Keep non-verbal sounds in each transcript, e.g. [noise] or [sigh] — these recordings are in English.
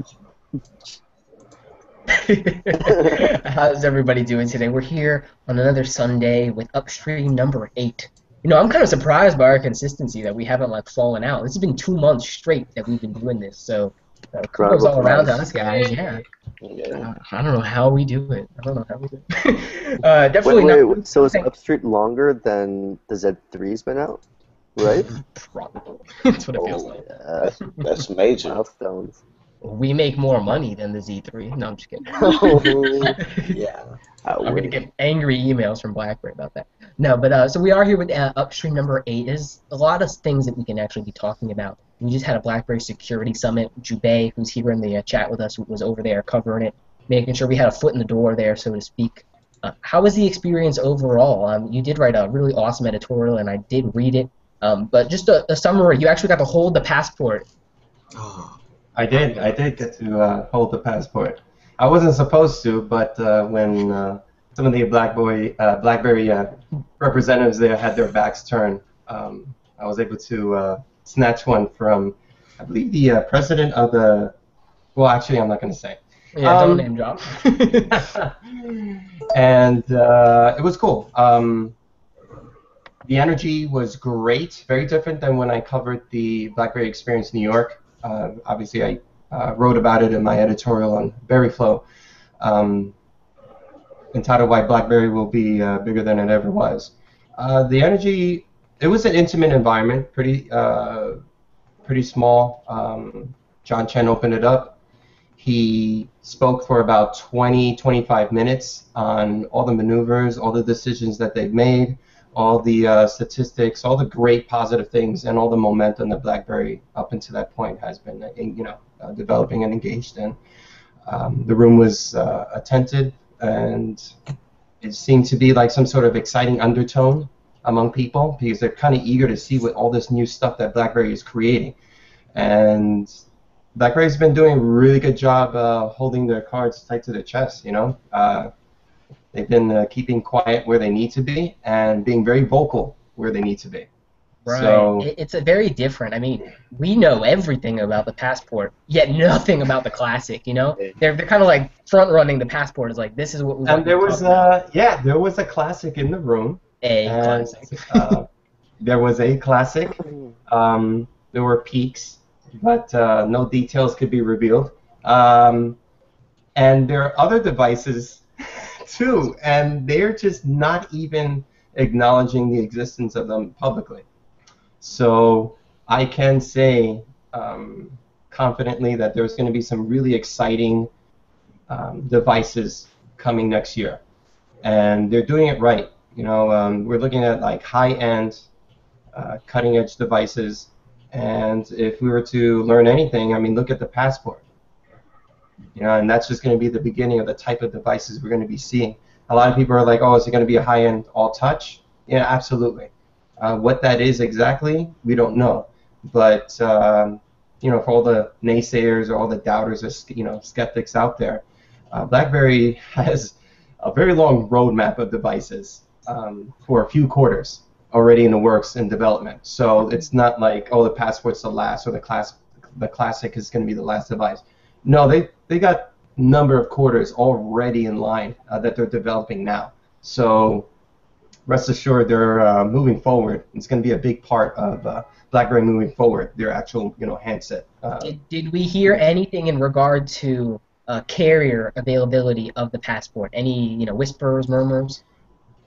[laughs] How's everybody doing today? We're here on another Sunday with Upstream number eight. You know, I'm kind of surprised by our consistency that we haven't like fallen out. This has been two months straight that we've been doing this, so uh, kudos all around to us guys. Yeah. Uh, I don't know how we do it. I don't know how we do it. [laughs] uh, definitely wait, not. wait, wait, so is Upstream longer than the Z3's been out? Right? [laughs] Probably. That's what it feels like. Uh, That's major. milestones. We make more money than the Z3. No, I'm just kidding. [laughs] Oh, yeah. I [laughs] I'm gonna get angry emails from BlackBerry about that. No, but uh, so we are here with uh, Upstream number eight. There's a lot of things that we can actually be talking about. We just had a BlackBerry Security Summit. Jubei, who's here in the uh, chat with us, was over there covering it, making sure we had a foot in the door there, so to speak. Uh, how was the experience overall? Um, you did write a really awesome editorial, and I did read it. Um, but just a, a summary, you actually got to hold the passport. I did. I did get to uh, hold the passport. I wasn't supposed to, but uh, when uh, some of the BlackBerry, uh, BlackBerry uh, representatives there had their backs turned, um, I was able to uh, snatch one from, I believe, the uh, president of the. Well, actually, I'm not going to say. Yeah, Um, don't name drop. [laughs] and uh, it was cool. Um, the energy was great, very different than when I covered the BlackBerry Experience New York. Uh, obviously, I uh, wrote about it in my editorial on BerryFlow, um, entitled "Why BlackBerry Will Be uh, Bigger Than It Ever Was." Uh, the energy, it was an intimate environment, pretty, uh, pretty small. Um, John Chen opened it up. He spoke for about 20, 25 minutes on all the maneuvers, all the decisions that they've made, all the uh, statistics, all the great positive things, and all the momentum that BlackBerry up until that point has been, uh, you know, uh, developing and engaged in. Um, the room was uh, attentive, and it seemed to be like some sort of exciting undertone among people because they're kind of eager to see what all this new stuff that BlackBerry is creating. And BlackBerry's been doing a really good job uh, holding their cards tight to their chest. You know, uh, they've been uh, keeping quiet where they need to be and being very vocal where they need to be. Right. So it's a very different. I mean, we know everything about the passport, yet nothing about the classic. You know, they're they're kind of like front running the passport. Is like this is what we. want and there to was talk about. uh, yeah, there was a classic in the room. a and, classic. uh, there was a classic. Um, there were peaks, but uh, no details could be revealed. Um, and there are other devices [laughs] too, and they're just not even acknowledging the existence of them publicly. So I can say um, confidently that there's going to be some really exciting um, devices coming next year, and they're doing it right. You know, um, we're looking at like high-end, uh, cutting-edge devices, and if we were to learn anything, I mean, look at the passport. You know, and that's just going to be the beginning of the type of devices we're going to be seeing. A lot of people are like, "Oh, is it going to be a high-end all-touch?" Yeah, absolutely. Uh, what that is exactly, we don't know. But um, you know, for all the naysayers or all the doubters or you know skeptics out there, uh, BlackBerry [laughs] has a very long roadmap of devices um, for a few quarters already in the works and development. So it's not like oh the passport's the last or the class the classic is going to be the last device. No, they they got number of quarters already in line uh, that they're developing now. So rest assured they're uh, moving forward. It's going to be a big part of uh, BlackBerry moving forward. Their actual you know handset. Uh, Did, did we hear anything in regard to uh, carrier availability of the passport? Any you know whispers, murmurs?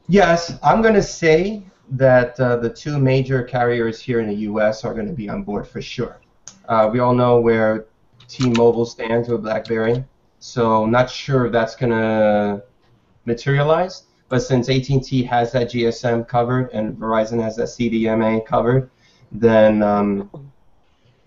Yes, I'm going to say that uh, the two major carriers here in the U.S. are going to be on board for sure. Uh, we all know where T-Mobile stands with BlackBerry, so not sure if that's to materialize. But since AT&T has that GSM covered and Verizon has that CDMA covered, then um,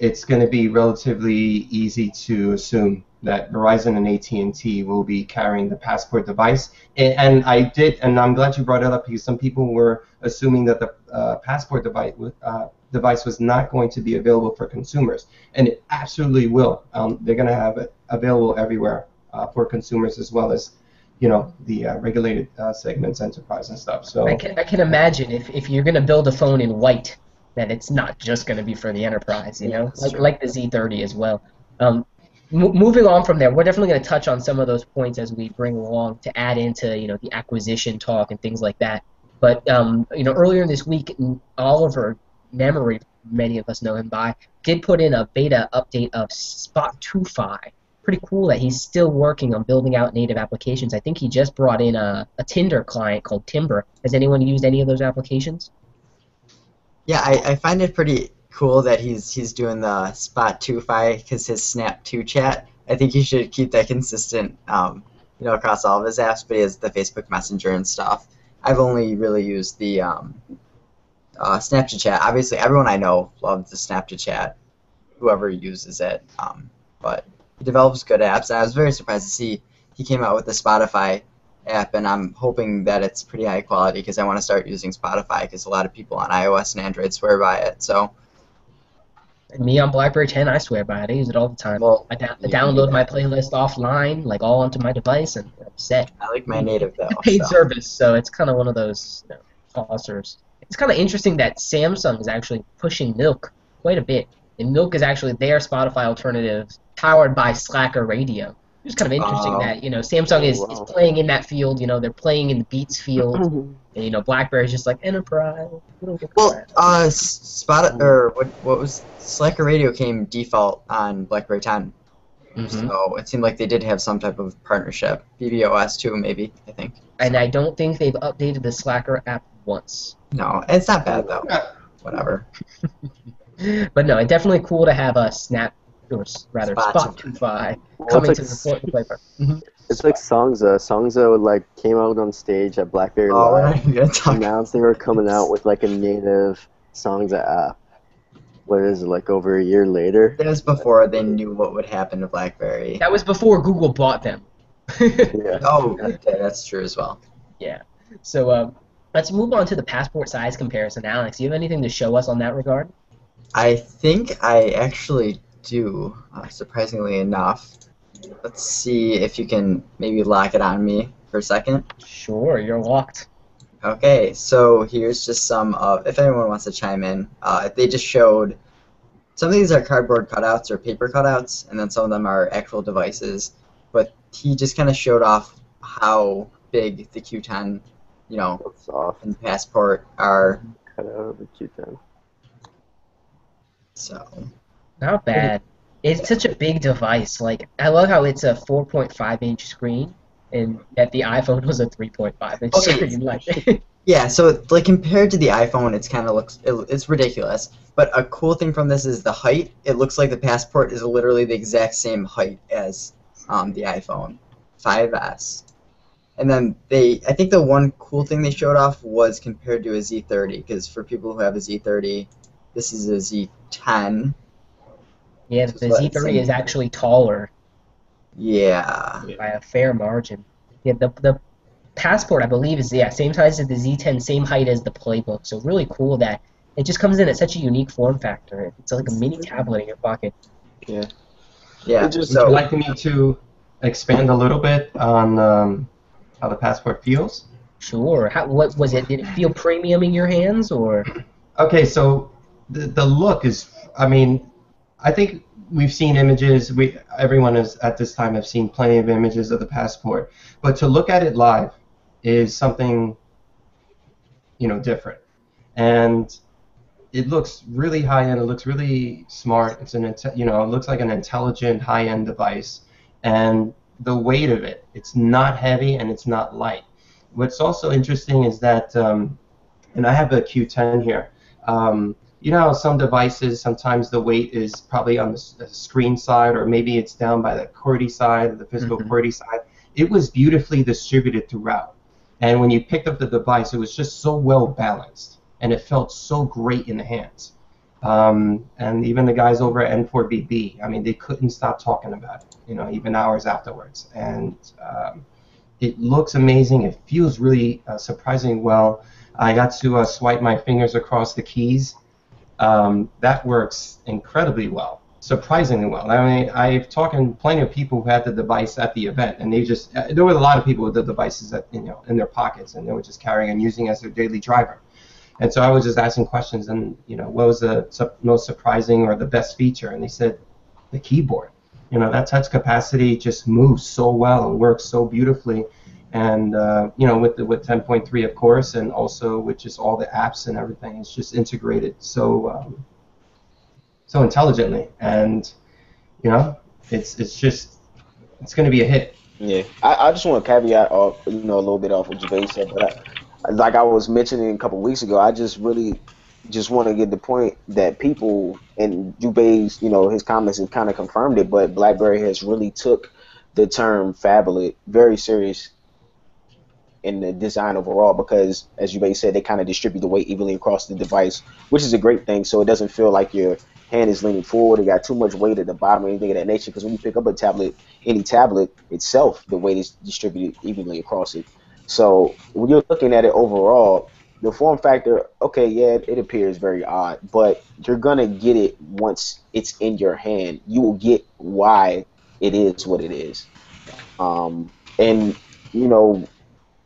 it's going to be relatively easy to assume that Verizon and AT&T will be carrying the passport device. And, and I did, and I'm glad you brought it up because some people were assuming that the uh, passport device uh, device was not going to be available for consumers, and it absolutely will. Um, they're going to have it available everywhere uh, for consumers as well as you know the uh, regulated uh, segments, enterprise and stuff. So I can I can imagine if, if you're gonna build a phone in white, then it's not just gonna be for the enterprise. You know, like like the Z30 as well. Um, mo- moving on from there, we're definitely going to touch on some of those points as we bring along to add into you know the acquisition talk and things like that. But um, you know, earlier this week, Oliver Memory, many of us know him by, did put in a beta update of Spot 2Fi. Pretty cool that he's still working on building out native applications. I think he just brought in a, a Tinder client called Timber. Has anyone used any of those applications? Yeah, I, I find it pretty cool that he's he's doing the Spot 2Fi because his Snap 2 chat. I think he should keep that consistent, um, you know, across all of his apps. But he has the Facebook Messenger and stuff. I've only really used the um, uh, Snapchat chat. Obviously, everyone I know loves the Snapchat chat. Whoever uses it, um, but he develops good apps. And I was very surprised to see he came out with the Spotify app, and I'm hoping that it's pretty high quality because I want to start using Spotify because a lot of people on iOS and Android swear by it. So, And me on BlackBerry 10, I swear by it. I use it all the time. well, I, da- I download my playlist offline, like all onto my device, and I'm set. I like my native though. It's [laughs] a paid so. service, so it's kind of one of those you know, tossers. It's kind of interesting that Samsung is actually pushing Milk quite a bit, and Milk is actually their Spotify alternative, powered by Slacker Radio. It's kind of interesting that you know Samsung is, Wow. is playing in that field. You know they're playing in the Beats field, [laughs] and you know BlackBerry's just like enterprise. we don't give a Well, uh, Spot or what? What was Slacker Radio came default on BlackBerry 10, Mhm. so it seemed like they did have some type of partnership. BBOS too, maybe. I think. And I don't think they've updated the Slacker app once. No, it's not bad though. Whatever. [laughs] But no, it's definitely cool to have a Snap, or rather Spot Spot to- 2Fi Well, coming to it's the like, port to play for. it's like Songza. Uh, mm-hmm. Songza like came out on stage at BlackBerry Oh, we're Live. not even announced they were coming out with like a native Songza app. Uh, what is it like over a year later? That was before they knew what would happen to BlackBerry. That was before Google bought them. [laughs] Yeah. Oh, okay, that's true as well. Yeah. So um, let's move on to the passport size comparison. Alex, do you have anything to show us on that regard? I think I actually do, uh, surprisingly enough. Let's see if you can maybe lock it on me for a second. Sure, you're locked. Okay, so here's just some of, if anyone wants to chime in, uh, they just showed, some of these are cardboard cutouts or paper cutouts, and then some of them are actual devices, but he just kind of showed off how big the Q10, you know, That's off. and Passport are, Cut out of the Q10. so. Not bad. It's such a big device. Like I love how it's a 4.5 inch screen, and that the iPhone was a 3.5 inch Okay. screen. Like, [laughs] Yeah, so like compared to the iPhone, it's kind of looks it, it's ridiculous. But a cool thing from this is the height. It looks like the Passport is literally the exact same height as um, the iPhone 5S. And then they, I think the one cool thing they showed off was compared to a Z30, because for people who have a Z30, this is a Z10. yeah, the is Z30 is actually taller Yeah. by a fair margin. Yeah, the the passport I believe is yeah same size as the Z10, same height as the Playbook. So really cool that it just comes in at such a unique form factor. It's like a mini tablet in your pocket. Yeah. Yeah. just- Would you like me to expand a little bit on um, how the passport feels? Sure. How, what was it? Did it feel premium in your hands or? [clears throat] Okay, so the, the look is, I mean, I think we've seen images. We everyone is at this time have seen plenty of images of the passport, but to look at it live is something, you know, different, and it looks really high end. It looks really smart. It's an, you know, it looks like an intelligent high end device, and the weight of it, it's not heavy and it's not light. What's also interesting is that, um, and I have a Q10 here. Um, you know some devices sometimes the weight is probably on the, screen side or maybe it's down by the QWERTY side or the physical Mhm. QWERTY side. It was beautifully distributed throughout. And when you picked up the device, it was just so well balanced and it felt so great in the hands. Um, and even the guys over at N4BB, I mean, they couldn't stop talking about it, you know, even hours afterwards. And um, it looks amazing. It feels really uh, surprisingly well. I got to uh, swipe my fingers across the keys. Um, that works incredibly well, surprisingly well. I mean, I've talked to plenty of people who had the device at the event, and they just uh, there were a lot of people with the devices you know in their pockets, and they were just carrying and using as their daily driver. And so I was just asking questions, and you know, what was the su- most surprising or the best feature? And they said the keyboard. You know, that touch capacity just moves so well and works so beautifully. And uh, you know, with the with 10.3 of course, and also with just all the apps and everything, it's just integrated so um, so intelligently. And you know, it's it's just it's going to be a hit. Yeah, I, I just want to caveat off, you know, a little bit off what Gervais said, but like I was mentioning a couple weeks ago, I just really just want to get the point that people and Jubei's, you know, his comments have kind of confirmed it, but BlackBerry has really took the term phablet very serious in the design overall because, as Jubei said, they kind of distribute the weight evenly across the device, which is a great thing. So it doesn't feel like your hand is leaning forward. It got too much weight at the bottom or anything of that nature. Because when you pick up a tablet, any tablet itself, the weight is distributed evenly across it. So when you're looking at it overall, the form factor, okay, yeah, it appears very odd, but you're gonna get it once it's in your hand. You will get why it is what it is. Um, and you know,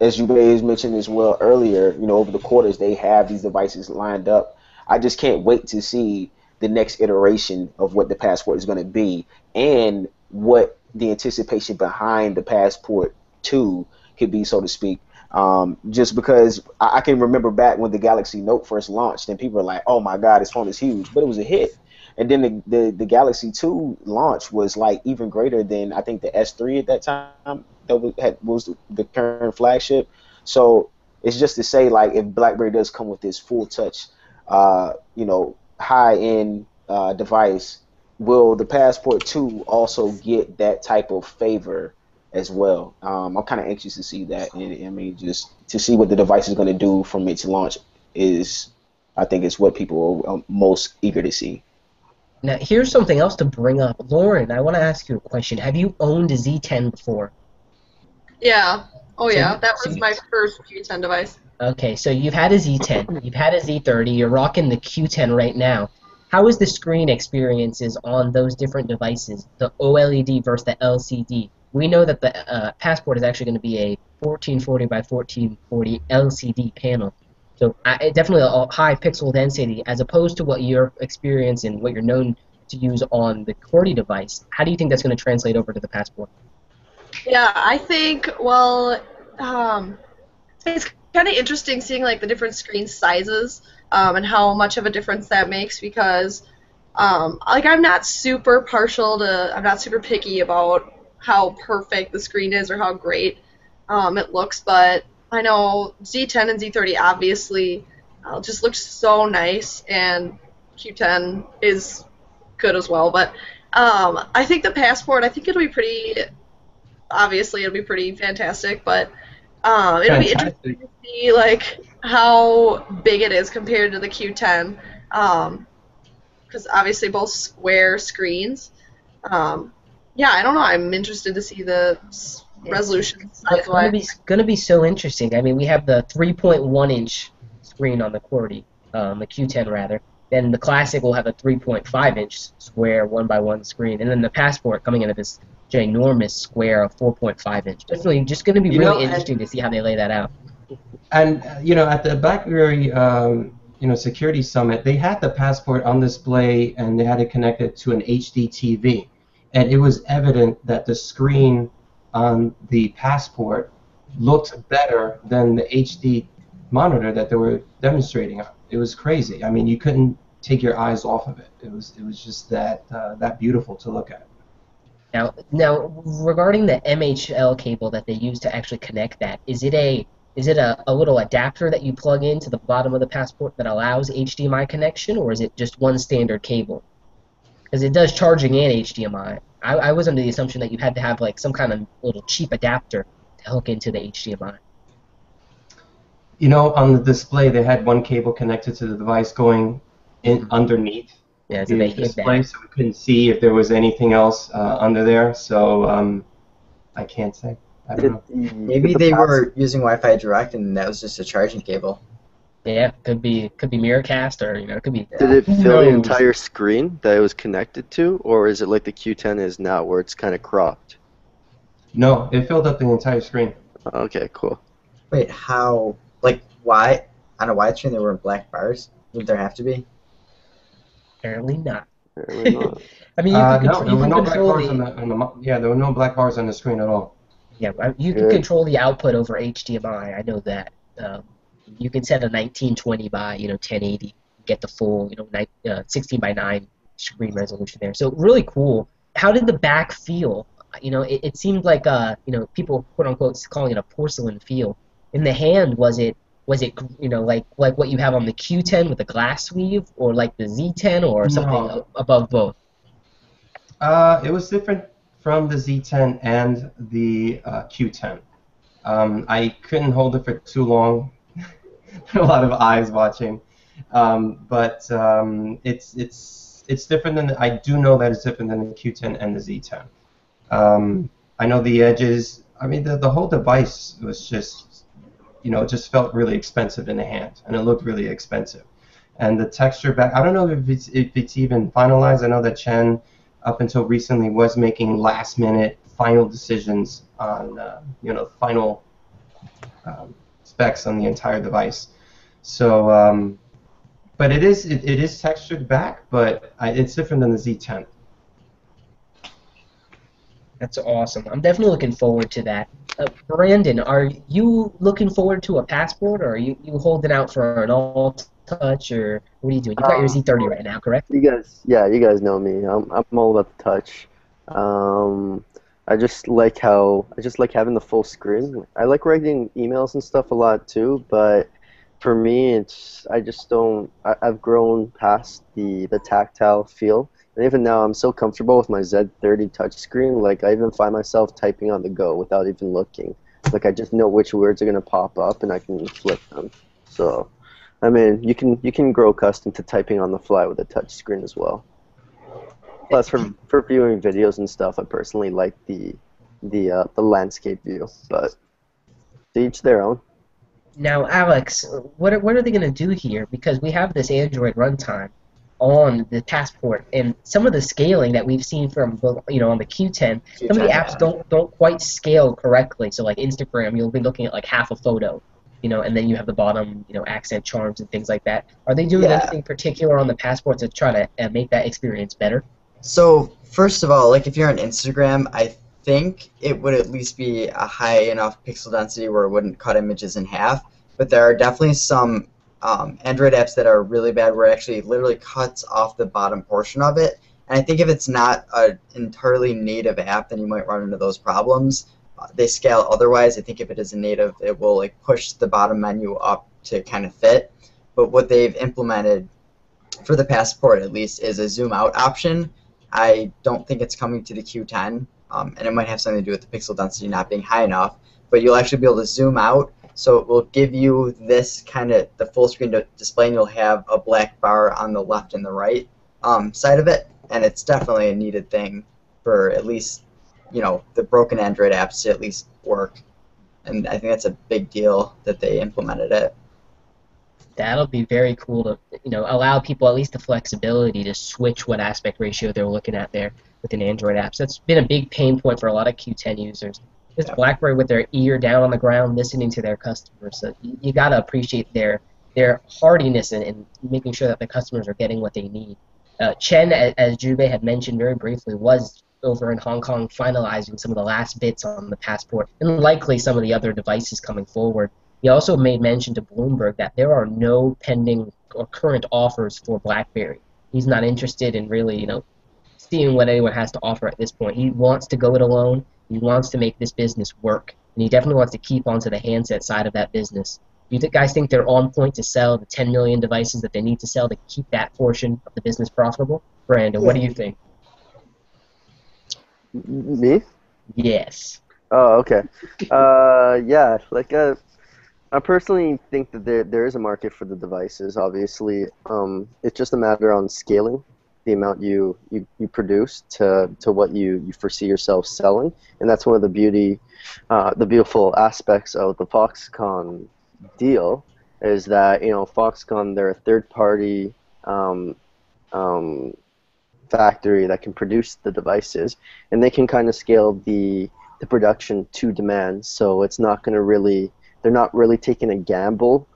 as you guys mentioned as well earlier, you know, over the quarters they have these devices lined up. I just can't wait to see the next iteration of what the passport is going to be and what the anticipation behind the passport 2 could be, so to speak. Um, just because I, I, can remember back when the Galaxy Note first launched, and people were like, "Oh my God, this phone is huge," but it was a hit. And then the, the, the Galaxy 2 launch was like even greater than I think the S3 at that time that was, had, was the current flagship. So it's just to say like if BlackBerry does come with this full touch, uh, you know, high end uh, device, will the Passport 2 also get that type of favor as well? Um, I'm kind of anxious to see that. And I mean, just to see what the device is going to do from its launch is, I think, is what people are um, most eager to see. Now, here's something else to bring up. Lauren, I want to ask you a question. Have you owned a Z10 before? Yeah. Oh, yeah. That was my first Q10 device. Okay, so you've had a Z10, you've had a Z30, you're rocking the Q10 right now. How is the screen experiences on those different devices, the OLED versus the LCD? We know that the uh, Passport is actually going to be a 1440 by 1440 LCD panel. So definitely a high pixel density as opposed to what you're experiencing, what you're known to use on the QWERTY device. How do you think that's going to translate over to the Passport? Yeah, I think, well, um, it's kind of interesting seeing like the different screen sizes um, and how much of a difference that makes because um, like I'm not super partial to I'm not super picky about how perfect the screen is or how great um, it looks, but I know Z10 and Z30 obviously uh, just look so nice, and Q10 is good as well. But um, I think the passport, I think it'll be pretty. Obviously, it'll be pretty fantastic, but um, it'll Fantastic. be interesting to see like how big it is compared to the Q10, because um, obviously both square screens. Um, yeah, I don't know. I'm interested to see the resolution size wise. It's going to be so interesting. I mean, we have the 3.1 inch screen on the QWERTY, um, the Q10 rather. Then the Classic will have a 3.5 inch square one by one screen, and then the Passport coming into this ginormous square of 4.5 inch. Definitely, just going to be you really know, interesting to see how they lay that out. And uh, you know, at the BlackBerry um, you know security summit, they had the passport on display and they had it connected to an HD TV, and it was evident that the screen on the passport looked better than the HD monitor that they were demonstrating on. It was crazy. I mean, you couldn't take your eyes off of it. It was it was just that uh, that beautiful to look at. Now, now regarding the MHL cable that they use to actually connect that, is it a is it a, a little adapter that you plug into the bottom of the passport that allows HDMI connection, or is it just one standard cable? Because it does charging and HDMI. I, I was under the assumption that you had to have like some kind of little cheap adapter to hook into the HDMI. You know, on the display, they had one cable connected to the device going in underneath yeah, so they display, so we couldn't see if there was anything else uh, under there. So um, I can't say. I don't know. Maybe they were using Wi-Fi direct, and that was just a charging cable. Yeah, could be could be Miracast, or you know, it could be. Did it fill the entire screen that it was connected to, or is it like the Q10 is now, where it's kind of cropped? No, it filled up the entire screen. Okay, cool. Wait, how? Like, why on a wide screen there were black bars? Would there have to be? Apparently not. Apparently not. [laughs] I mean, you Uh, can, no, contr- there you were can no black bars the on the, on the yeah, there were no black bars on the screen at all. yeah, uh, you can Good. control the output over HDMI. I know that. Um, you can set a 1920 by you know 1080, get the full you know uh, 16 by 9 screen resolution there. So really cool. How did the back feel? You know, it, it seemed like uh you know people quote unquote calling it a porcelain feel. In the hand, was it was it you know like like what you have on the Q10 with the glass sleeve, or like the Z10, or something No. above both? Uh, it was different from the Z10 and the uh, Q10. Um, I couldn't hold it for too long. A lot of eyes watching, um, but um, it's it's it's different than I do know that it's different than the Q10 and the Z10. Um, I know the edges. I mean, the the whole device was just you know it just felt really expensive in the hand, and it looked really expensive. And the texture back, I don't know if it's if it's even finalized. I know that Chen up until recently was making last minute final decisions on uh, you know final um, specs on the entire device. So, um, but it is it, it is textured back, but I, it's different than the Z10. That's awesome. I'm definitely looking forward to that. Uh, Brandon, are you looking forward to a passport, or are you, you holding out for an all touch, or what are you doing? You got your Um, Z30 right now, correct? You guys, yeah, you guys know me. I'm, I'm all about the touch. Um, I just like how I just like having the full screen. I like writing emails and stuff a lot too, but for me, it's I just don't. I, I've grown past the the tactile feel, and even now, I'm so comfortable with my Z30 touchscreen. Like I even find myself typing on the go without even looking. Like I just know which words are gonna pop up, and I can flip them. So. I mean, you can you can grow accustomed to typing on the fly with a touchscreen as well. Plus, for for viewing videos and stuff, I personally like the the uh, the landscape view, but to each their own. Now, Alex, what are, what are they going to do here? Because we have this Android runtime on the passport, and some of the scaling that we've seen from you know on the Q10, some of the apps don't don't quite scale correctly. So like Instagram, you'll be looking at like half a photo, you know, and then you have the bottom, you know, accent charms and things like that. Are they doing Yeah. anything particular on the passport to try to uh, make that experience better? So first of all, like if you're on Instagram, I think it would at least be a high enough pixel density where it wouldn't cut images in half. But there are definitely some um, Android apps that are really bad where it actually literally cuts off the bottom portion of it. And I think if it's not an entirely native app, then you might run into those problems. Uh, they scale otherwise. I think if it is a native, it will like push the bottom menu up to kind of fit. But what they've implemented for the passport at least is a zoom out option. I don't think it's coming to the Q10, um, and it might have something to do with the pixel density not being high enough. But you'll actually be able to zoom out, so it will give you this kind of the full screen display, and you'll have a black bar on the left and the right um, side of it, and it's definitely a needed thing for at least you know the broken Android apps to at least work. And I think that's a big deal that they implemented it. That'll be very cool to you know allow people at least the flexibility to switch what aspect ratio they're looking at there within Android apps. That's been a big pain point for a lot of Q10 users. Just Yeah. BlackBerry with their ear down on the ground, listening to their customers. So you, you got to appreciate their their hardiness and, and making sure that the customers are getting what they need. Uh, Chen, as Jubei had mentioned very briefly, was over in Hong Kong finalizing some of the last bits on the passport and likely some of the other devices coming forward. He also made mention to Bloomberg that there are no pending or current offers for BlackBerry. He's not interested in really, you know, seeing what anyone has to offer at this point. He wants to go it alone. He wants to make this business work, and he definitely wants to keep onto the handset side of that business. Do you guys think they're on point to sell the 10 million devices that they need to sell to keep that portion of the business profitable? Brandon, what do you think? Me? Yes. Oh, okay. Uh, yeah, like uh, I personally think that there there is a market for the devices. Obviously, um, it's just a matter on scaling the amount you, you, you produce to, to what you, you foresee yourself selling, and that's one of the beauty, uh, the beautiful aspects of the Foxconn deal is that you know Foxconn they're a third party um, um, factory that can produce the devices, and they can kind of scale the the production to demand. So it's not going to really, they're not really taking a gamble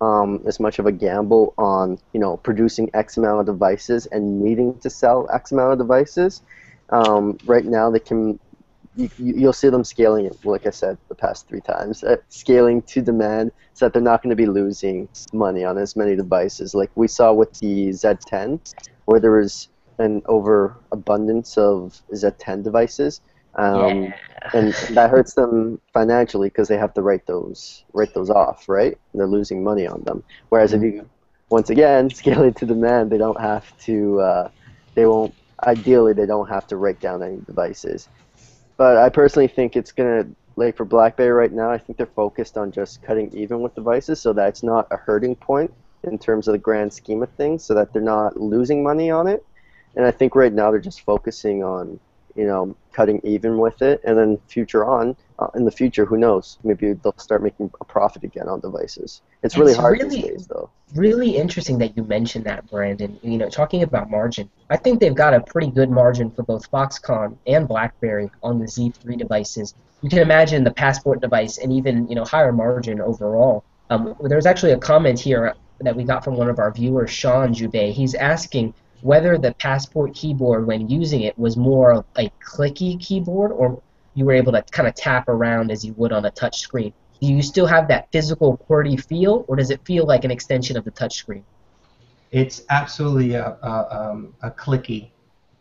um, as much of a gamble on you know producing X amount of devices and needing to sell X amount of devices. Um, right now, they can you, you'll see them scaling it, like I said the past three times, uh, scaling to demand so that they're not going to be losing money on as many devices. Like we saw with the Z10, where there was an overabundance of Z10 devices. Um, yeah. and that hurts them financially because they have to write those write those off, right? And they're losing money on them. Whereas if you, once again, [laughs] scale it to demand, they don't have to. Uh, they won't. Ideally, they don't have to write down any devices. But I personally think it's gonna like for BlackBerry right now. I think they're focused on just cutting even with devices, so that's not a hurting point in terms of the grand scheme of things, so that they're not losing money on it. And I think right now they're just focusing on you know, cutting even with it, and then future on, uh, in the future, who knows? Maybe they'll start making a profit again on devices. It's really It's hard really- days, though. Really interesting that you mentioned that, Brandon. You know, talking about margin, I think they've got a pretty good margin for both Foxconn and BlackBerry on the Z3 devices. You can imagine the Passport device and even you know higher margin overall. Um, there's actually a comment here that we got from one of our viewers, Sean Jubei. He's asking whether the Passport keyboard, when using it, was more of a clicky keyboard or you were able to kind of tap around as you would on a touch screen. Do you still have that physical QWERTY feel, or does it feel like an extension of the touch screen? It's absolutely a, a, um, a clicky,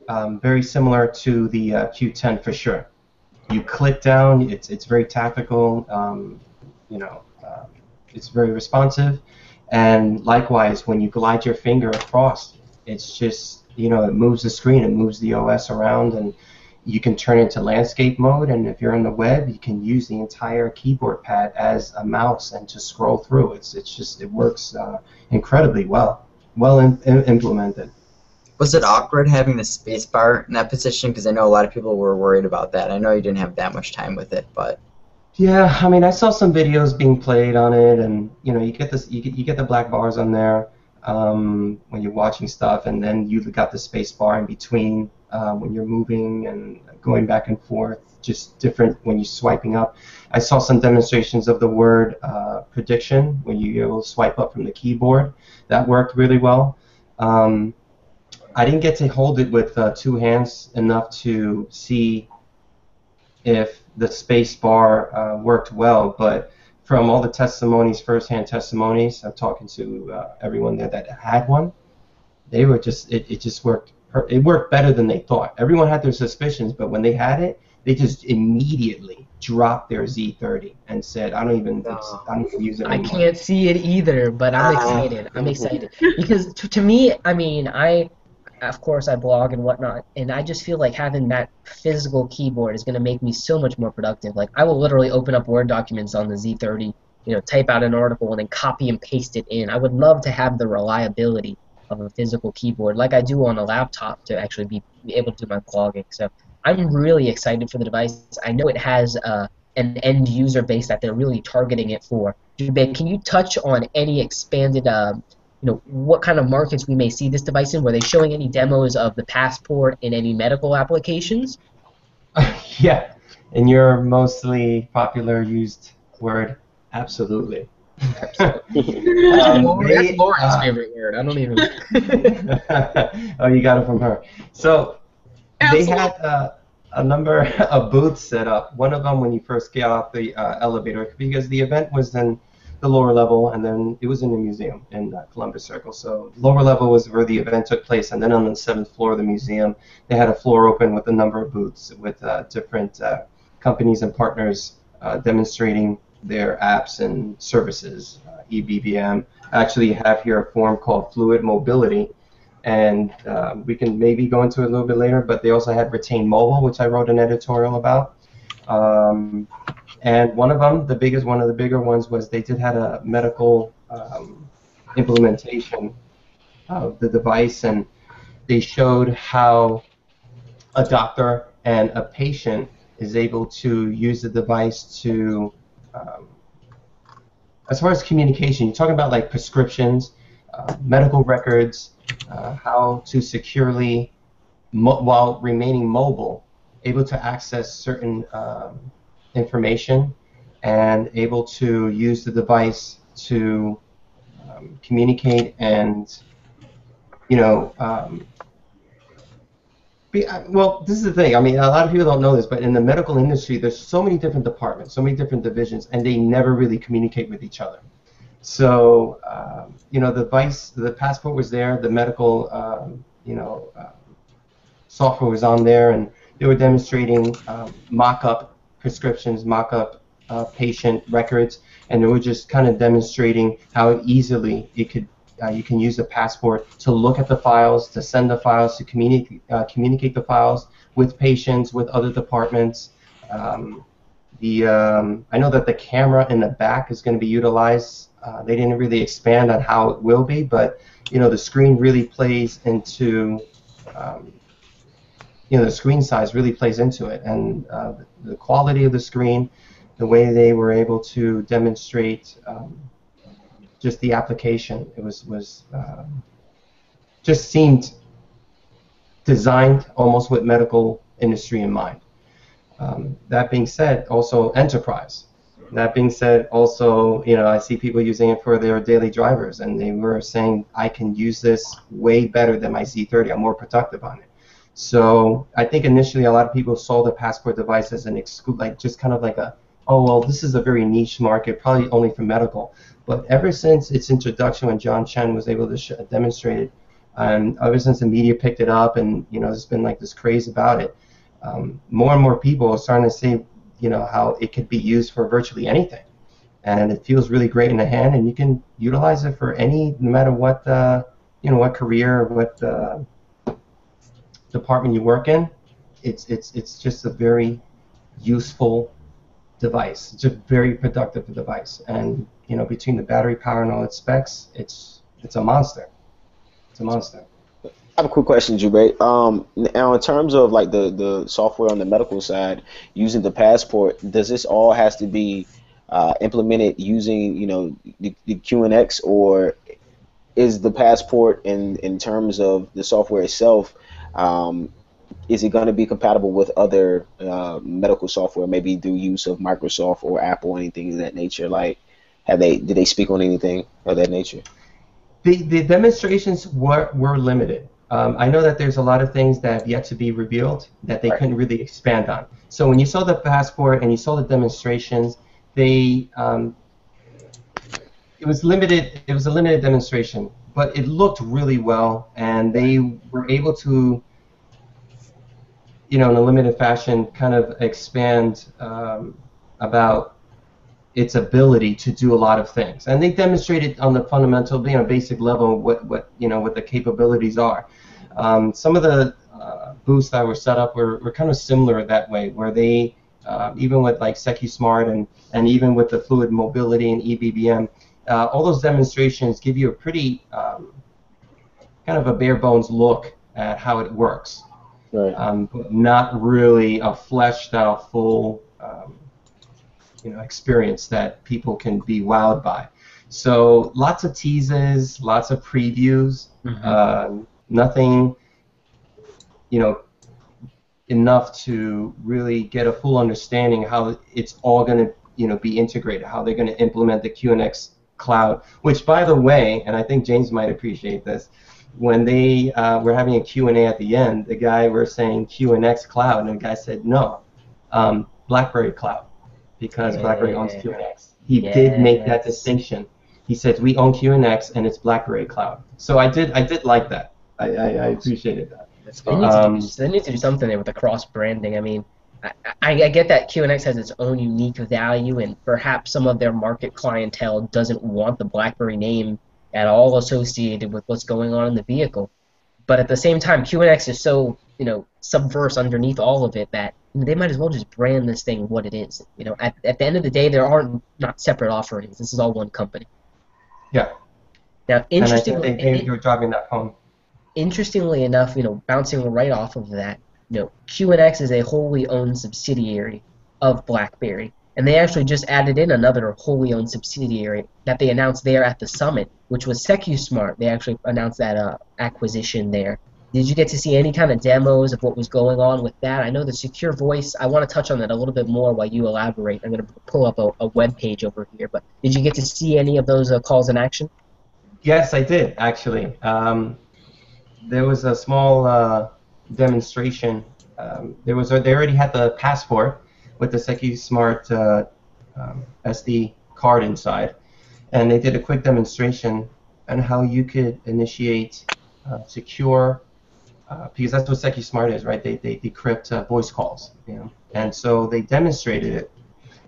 um, very similar to the uh, Q10 for sure. You click down, it's, it's very tactical, um, you know, uh, it's very responsive, and likewise, when you glide your finger across, it's just, you know, it moves the screen, it moves the OS around, and you can turn it to landscape mode, and if you're on the web, you can use the entire keyboard pad as a mouse and to scroll through. It's, it's just, it works uh, incredibly well well in, in, implemented. Was it awkward having the spacebar in that position? Because I know a lot of people were worried about that. I know you didn't have that much time with it, but Yeah, I mean, I saw some videos being played on it, and you know, you get this, you get, you get the black bars on there um, when you're watching stuff, and then you've got the space bar in between uh, when you're moving and going back and forth, just different when you're swiping up. I saw some demonstrations of the word uh, prediction when able to swipe up from the keyboard. That worked really well. Um, I didn't get to hold it with uh, two hands enough to see if the space bar uh, worked well, but from all the testimonies, firsthand testimonies, I'm talking to uh, everyone there that had one, they were just, it, it just worked, it worked better than they thought. Everyone had their suspicions, but when they had it, they just immediately dropped their Z30 and said, I don't even, No. I don't even use it I can't see it either, but I'm Ah. excited. I'm excited because to, to me, I mean, I, of course, I blog and whatnot, and I just feel like having that physical keyboard is going to make me so much more productive. Like I will literally open up Word documents on the Z30, you know, type out an article and then copy and paste it in. I would love to have the reliability of a physical keyboard, like I do on a laptop, to actually be, able to do my blogging. So I'm really excited for the device. I know it has uh, an end user base that they're really targeting it for. Jubei, can you touch on any expanded, uh, you know, what kind of markets we may see this device in? Were they showing any demos of the passport in any medical applications? [laughs] yeah, in your mostly popular used word, absolutely. Um, [laughs] Lauren- That's Lauren's uh, favorite word. I don't even. [laughs] oh, you got it from her. So they had uh, a number of booths set up. One of them when you first get off the uh, elevator, because the event was in the lower level, and then it was in the museum in uh, Columbus Circle. So lower level was where the event took place, and then on the seventh floor of the museum, they had a floor open with a number of booths with uh, different uh, companies and partners uh, demonstrating their apps and services. Uh, eBBM. Actually have here a form called Fluid Mobility, and uh, we can maybe go into it a little bit later. But they also had Retain Mobile, which I wrote an editorial about. Um, and one of them, the biggest, one of the bigger ones, was they did had a medical um, implementation of the device, and they showed how a doctor and a patient is able to use the device to, um, as far as communication, you're talking about like prescriptions, uh, medical records, uh, how to securely, mo- while remaining mobile, able to access certain um, information and able to use the device to um, communicate and you know um, be, uh, well this is the thing. I mean a lot of people don't know this but in the medical industry there's so many different departments so many different divisions and they never really communicate with each other. So um, you know the device the passport was there the medical um, you know uh, software was on there and they were demonstrating um, mock-up prescriptions mock-up uh, patient records and we're just kind of demonstrating how easily it could uh, you can use the passport to look at the files, to send the files, to communicate uh, communicate the files with patients, with other departments. Um, the um, I know that the camera in the back is going to be utilized. Uh, they didn't really expand on how it will be, but you know the screen really plays into um, you know the screen size really plays into it, and uh, the quality of the screen, the way they were able to demonstrate um, just the application. It was was um, just seemed designed almost with medical industry in mind. Um, that being said, also enterprise. That being said, also you know I see people using it for their daily drivers, and they were saying I can use this way better than my Z30. I'm more productive on it. So I think initially a lot of people saw the passport device as an exclu- like just kind of like a oh well this is a very niche market, probably only for medical. But ever since its introduction, when John Chen was able to sh- demonstrate it, and ever since the media picked it up, and you know, there's been like this craze about it, um, more and more people are starting to see, you know, how it could be used for virtually anything, and it feels really great in the hand, and you can utilize it for any, no matter what, uh, you know, what career, what uh, department you work in. It's it's it's just a very useful device. It's a very productive device, and you know between the battery power and all its specs, it's it's a monster. It's a monster. I have a quick question, Jubei. Um, now, in terms of like the, the software on the medical side, using the passport, does this all has to be uh, implemented using you know the, the QNX, or is the passport in in terms of the software itself? Um, is it going to be compatible with other uh, medical software, maybe through use of Microsoft or Apple, anything of that nature? Like, have they did they speak on anything of that nature? The the demonstrations were were limited. Um, I know that there's a lot of things that have yet to be revealed that they Right. couldn't really expand on. So when you saw the passport and you saw the demonstrations, they um, it was limited. It was a limited demonstration, but it looked really well, and they were able to, you know, in a limited fashion, kind of expand um, about its ability to do a lot of things. And they demonstrated on the fundamental, you know, basic level what, what you know what the capabilities are. Um, some of the uh, booths that were set up were, were kind of similar that way, where they uh, even with like SecuSmart and and even with the fluid mobility and EBBM, uh, all those demonstrations give you a pretty um, kind of a bare bones look at how it works Right. um, but not really a fleshed out full um, you know experience that people can be wowed by. So lots of teases, lots of previews, uh, nothing you know enough to really get a full understanding how it's all going to you know be integrated, how they're going to implement the QNX cloud. Which, by the way, and I think James might appreciate this, when they uh, were having a Q&A at the end, the guy were saying QNX cloud, and the guy said no, um, BlackBerry cloud, because BlackBerry owns Yeah. QNX. He did make that distinction. He said we own QNX and it's BlackBerry cloud. So I did I did like that. I, I, I appreciated that. They need, Um, do, they need to do something there with the cross branding. I mean, I, I, get that QNX has its own unique value, and perhaps some of their market clientele doesn't want the BlackBerry name at all associated with what's going on in the vehicle. But at the same time, QNX is so you know subverse underneath all of it that they might as well just brand this thing what it is. You know, at, at the end of the day, there aren't not separate offerings. This is all one company. Yeah. Now, And I interestingly, think they, they were driving that home. interestingly enough, you know, bouncing right off of that, know, QNX is a wholly owned subsidiary of BlackBerry, and they actually just added in another wholly owned subsidiary that they announced there at the summit, which was SecuSmart. They actually announced that uh, acquisition there. Did you get to see any kind of demos of what was going on with that? I know the secure voice. I want to touch on that a little bit more while you elaborate. I'm going to pull up a, a web page over here, but did you get to see any of those uh, calls in action? Yes, I did actually. Um, there was a small uh, demonstration. Um, there was they already had the passport with the SecuSmart uh, um, SD card inside, and they did a quick demonstration on how you could initiate uh, secure, uh, because that's what SecuSmart is, right? They, they decrypt uh, voice calls, you know, and so they demonstrated it.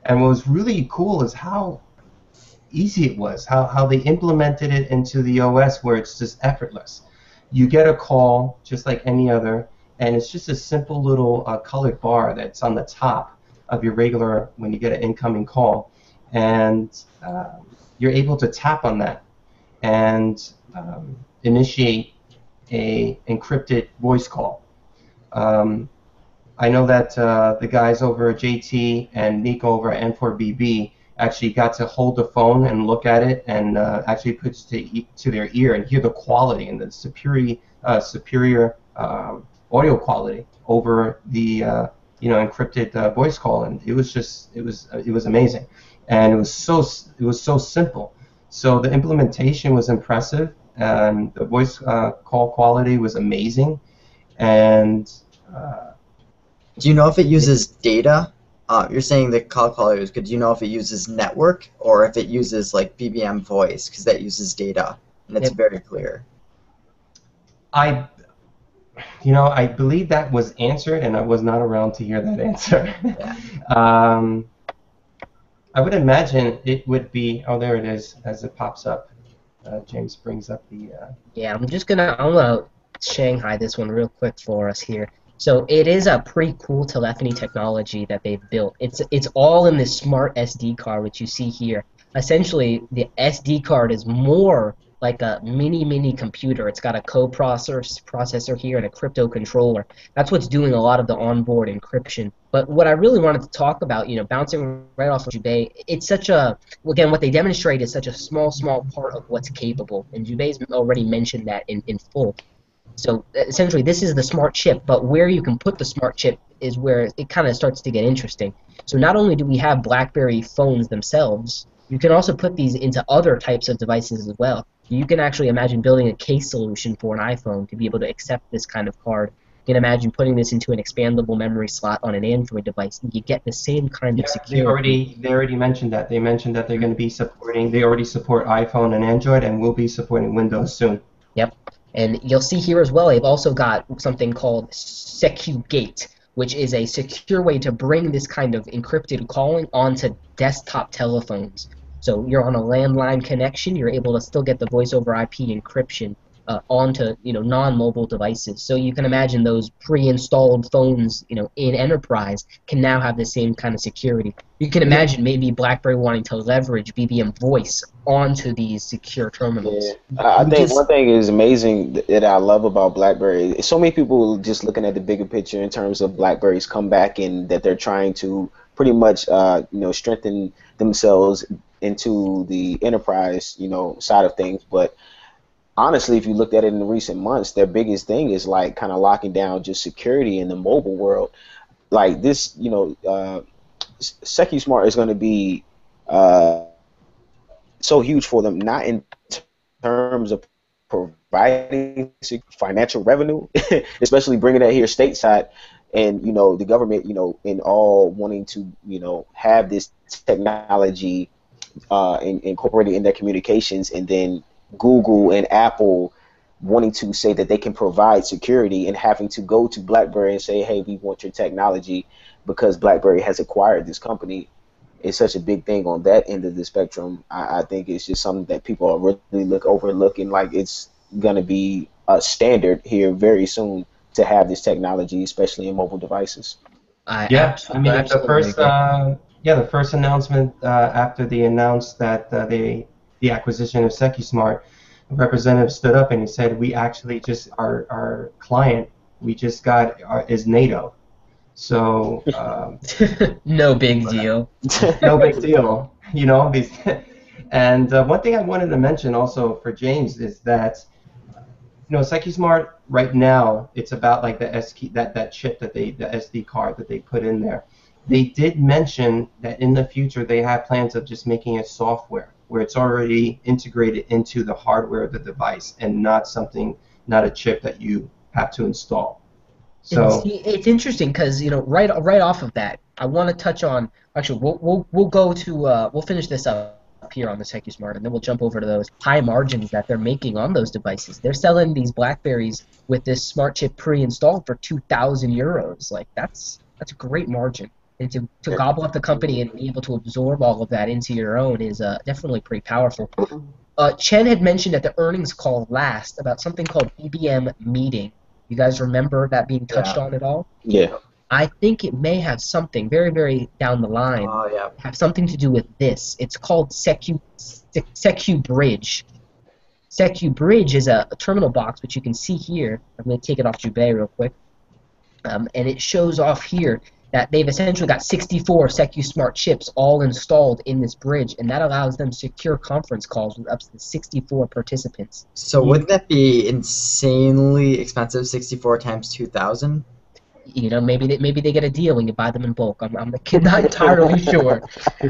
And what was really cool is how easy it was, how, how they implemented it into the OS where it's just effortless. You get a call just like any other, and it's just a simple little uh, colored bar that's on the top of your regular when you get an incoming call, and um, you're able to tap on that and um, initiate a encrypted voice call. Um, I know that uh, the guys over at JT and Nico over at N4BB actually got to hold the phone and look at it and uh, actually put it to, to their ear and hear the quality and the superior, uh, superior um, audio quality over the uh, you know encrypted uh, voice call. And it was just it was it was amazing. And it was so it was so simple. So the implementation was impressive and the voice uh, call quality was amazing. And uh, Do you know if it uses data? Uh, you're saying the call quality was good. Do you know if it uses network or if it uses like BBM voice? Because that uses data and it's Yep. very clear. I, you know, I believe that was answered, and I was not around to hear that [laughs] answer. um, I would imagine it would be. Oh, there it is, as it pops up. Uh, James brings up the. Uh, Yeah, I'm just gonna I'm gonna Shanghai this one real quick for us here. So it is a pretty cool telephony technology that they've built. It's it's all in this smart SD card which you see here. Essentially, the SD card is more like a mini mini computer. It's got a coprocessor processor here and a crypto controller. That's what's doing a lot of the onboard encryption. But what I really wanted to talk about, you know, bouncing right off of Jubei, it's such a again what they demonstrate is such a small small part of what's capable, and Jubei's already mentioned that in, in full. So essentially, this is the smart chip, but where you can put the smart chip is where it kind of starts to get interesting. So not only do we have BlackBerry phones themselves, you can also put these into other types of devices as well. You can actually imagine building a case solution for an iPhone to be able to accept this kind of card. You can imagine putting this into an expandable memory slot on an Android device, and you get the same kind of security. they already they already mentioned that. They mentioned that they're going to be supporting. They already support iPhone and Android, and will be supporting Windows soon. And you'll see here as well, they've also got something called SecuGate, which is a secure way to bring this kind of encrypted calling onto desktop telephones. So you're on a landline connection, you're able to still get the voice over IP encryption uh, onto you know non-mobile devices. So you can imagine those pre-installed phones, you know, in enterprise can now have the same kind of security. You can imagine maybe BlackBerry wanting to leverage BBM voice onto these secure terminals. Yeah, I I think just- one thing is amazing that I love about BlackBerry. is So many people just looking at the bigger picture in terms of BlackBerry's comeback and that they're trying to pretty much, uh, you know, strengthen themselves into the enterprise, you know, side of things. But honestly, if you looked at it in recent months, their biggest thing is like kind of locking down just security in the mobile world. Like this, you know, uh, SecuSmart is going to be. Uh, so huge for them, not in terms of providing financial revenue, [laughs] especially bringing that here stateside, and you know the government, you know, in all wanting to, you know, have this technology uh, in, incorporated in their communications, and then Google and Apple wanting to say that they can provide security and having to go to BlackBerry and say, hey, we want your technology because BlackBerry has acquired this company is such a big thing on that end of the spectrum. I, I think it's just something that people are really look overlooking. Like it's gonna be a standard here very soon to have this technology, especially in mobile devices. I Yeah, I mean the first uh, yeah the first announcement uh, after they announced that uh, they the acquisition of SecuSmart, a representative stood up and he said we actually just our our client we just got our, is NATO, so um, [laughs] no big deal. [laughs] no big deal, you know [laughs] these. And uh, one thing I wanted to mention also for James is that you know SecuSmart right now it's about like the S key, that that chip that they the SD card that they put in there. They did mention that in the future they have plans of just making it software. Where it's already integrated into the hardware of the device and not something, not a chip that you have to install. So it's, it's interesting because you know right right off of that, I want to touch on. Actually, we'll we'll, we'll go to uh, we'll finish this up here on the SecuSmart, and then we'll jump over to those high margins that they're making on those devices. They're selling these Blackberries with this smart chip pre-installed for 2,000 euros. Like that's that's a great margin. And to, to gobble up the company and be able to absorb all of that into your own is uh, definitely pretty powerful. [clears throat] Uh, Chen had mentioned at the earnings call last about something called BBM meeting. You guys remember that being touched Yeah. on at all? Yeah. I think it may have something very, very down the line Oh yeah. have something to do with this. It's called Secu Secu Bridge. Secu Bridge is a, a terminal box which you can see here. I'm going to take it off Jubei real quick, um, and it shows off here that they've essentially got 64 Secu Smart chips all installed in this bridge, and that allows them secure conference calls with up to 64 participants. So wouldn't that be insanely expensive? Sixty-four times two thousand. you know, maybe they, maybe they get a deal when you buy them in bulk. I'm, I'm [laughs] not entirely sure,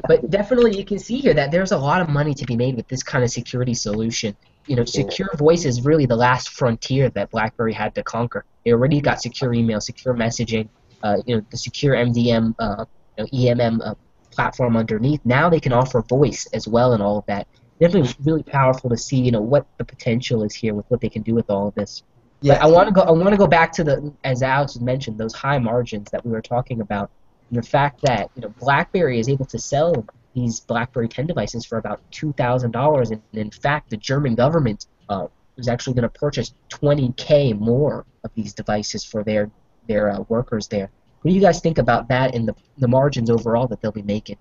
but definitely you can see here that there's a lot of money to be made with this kind of security solution. You know, secure voice is really the last frontier that BlackBerry had to conquer. They already got secure email, secure messaging, you know, the secure MDM, uh, you know, EMM uh, platform underneath. Now they can offer voice as well and all of that. Definitely really powerful to see, you know, what the potential is here with what they can do with all of this. But I want to go. I want to go back to the, as Alex mentioned, those high margins that we were talking about, and the fact that you know BlackBerry is able to sell these BlackBerry 10 devices for about two thousand dollars, and in fact, the German government uh, is actually going to purchase 20k more of these devices for their their uh, workers there. What do you guys think about that and the the margins overall that they'll be making?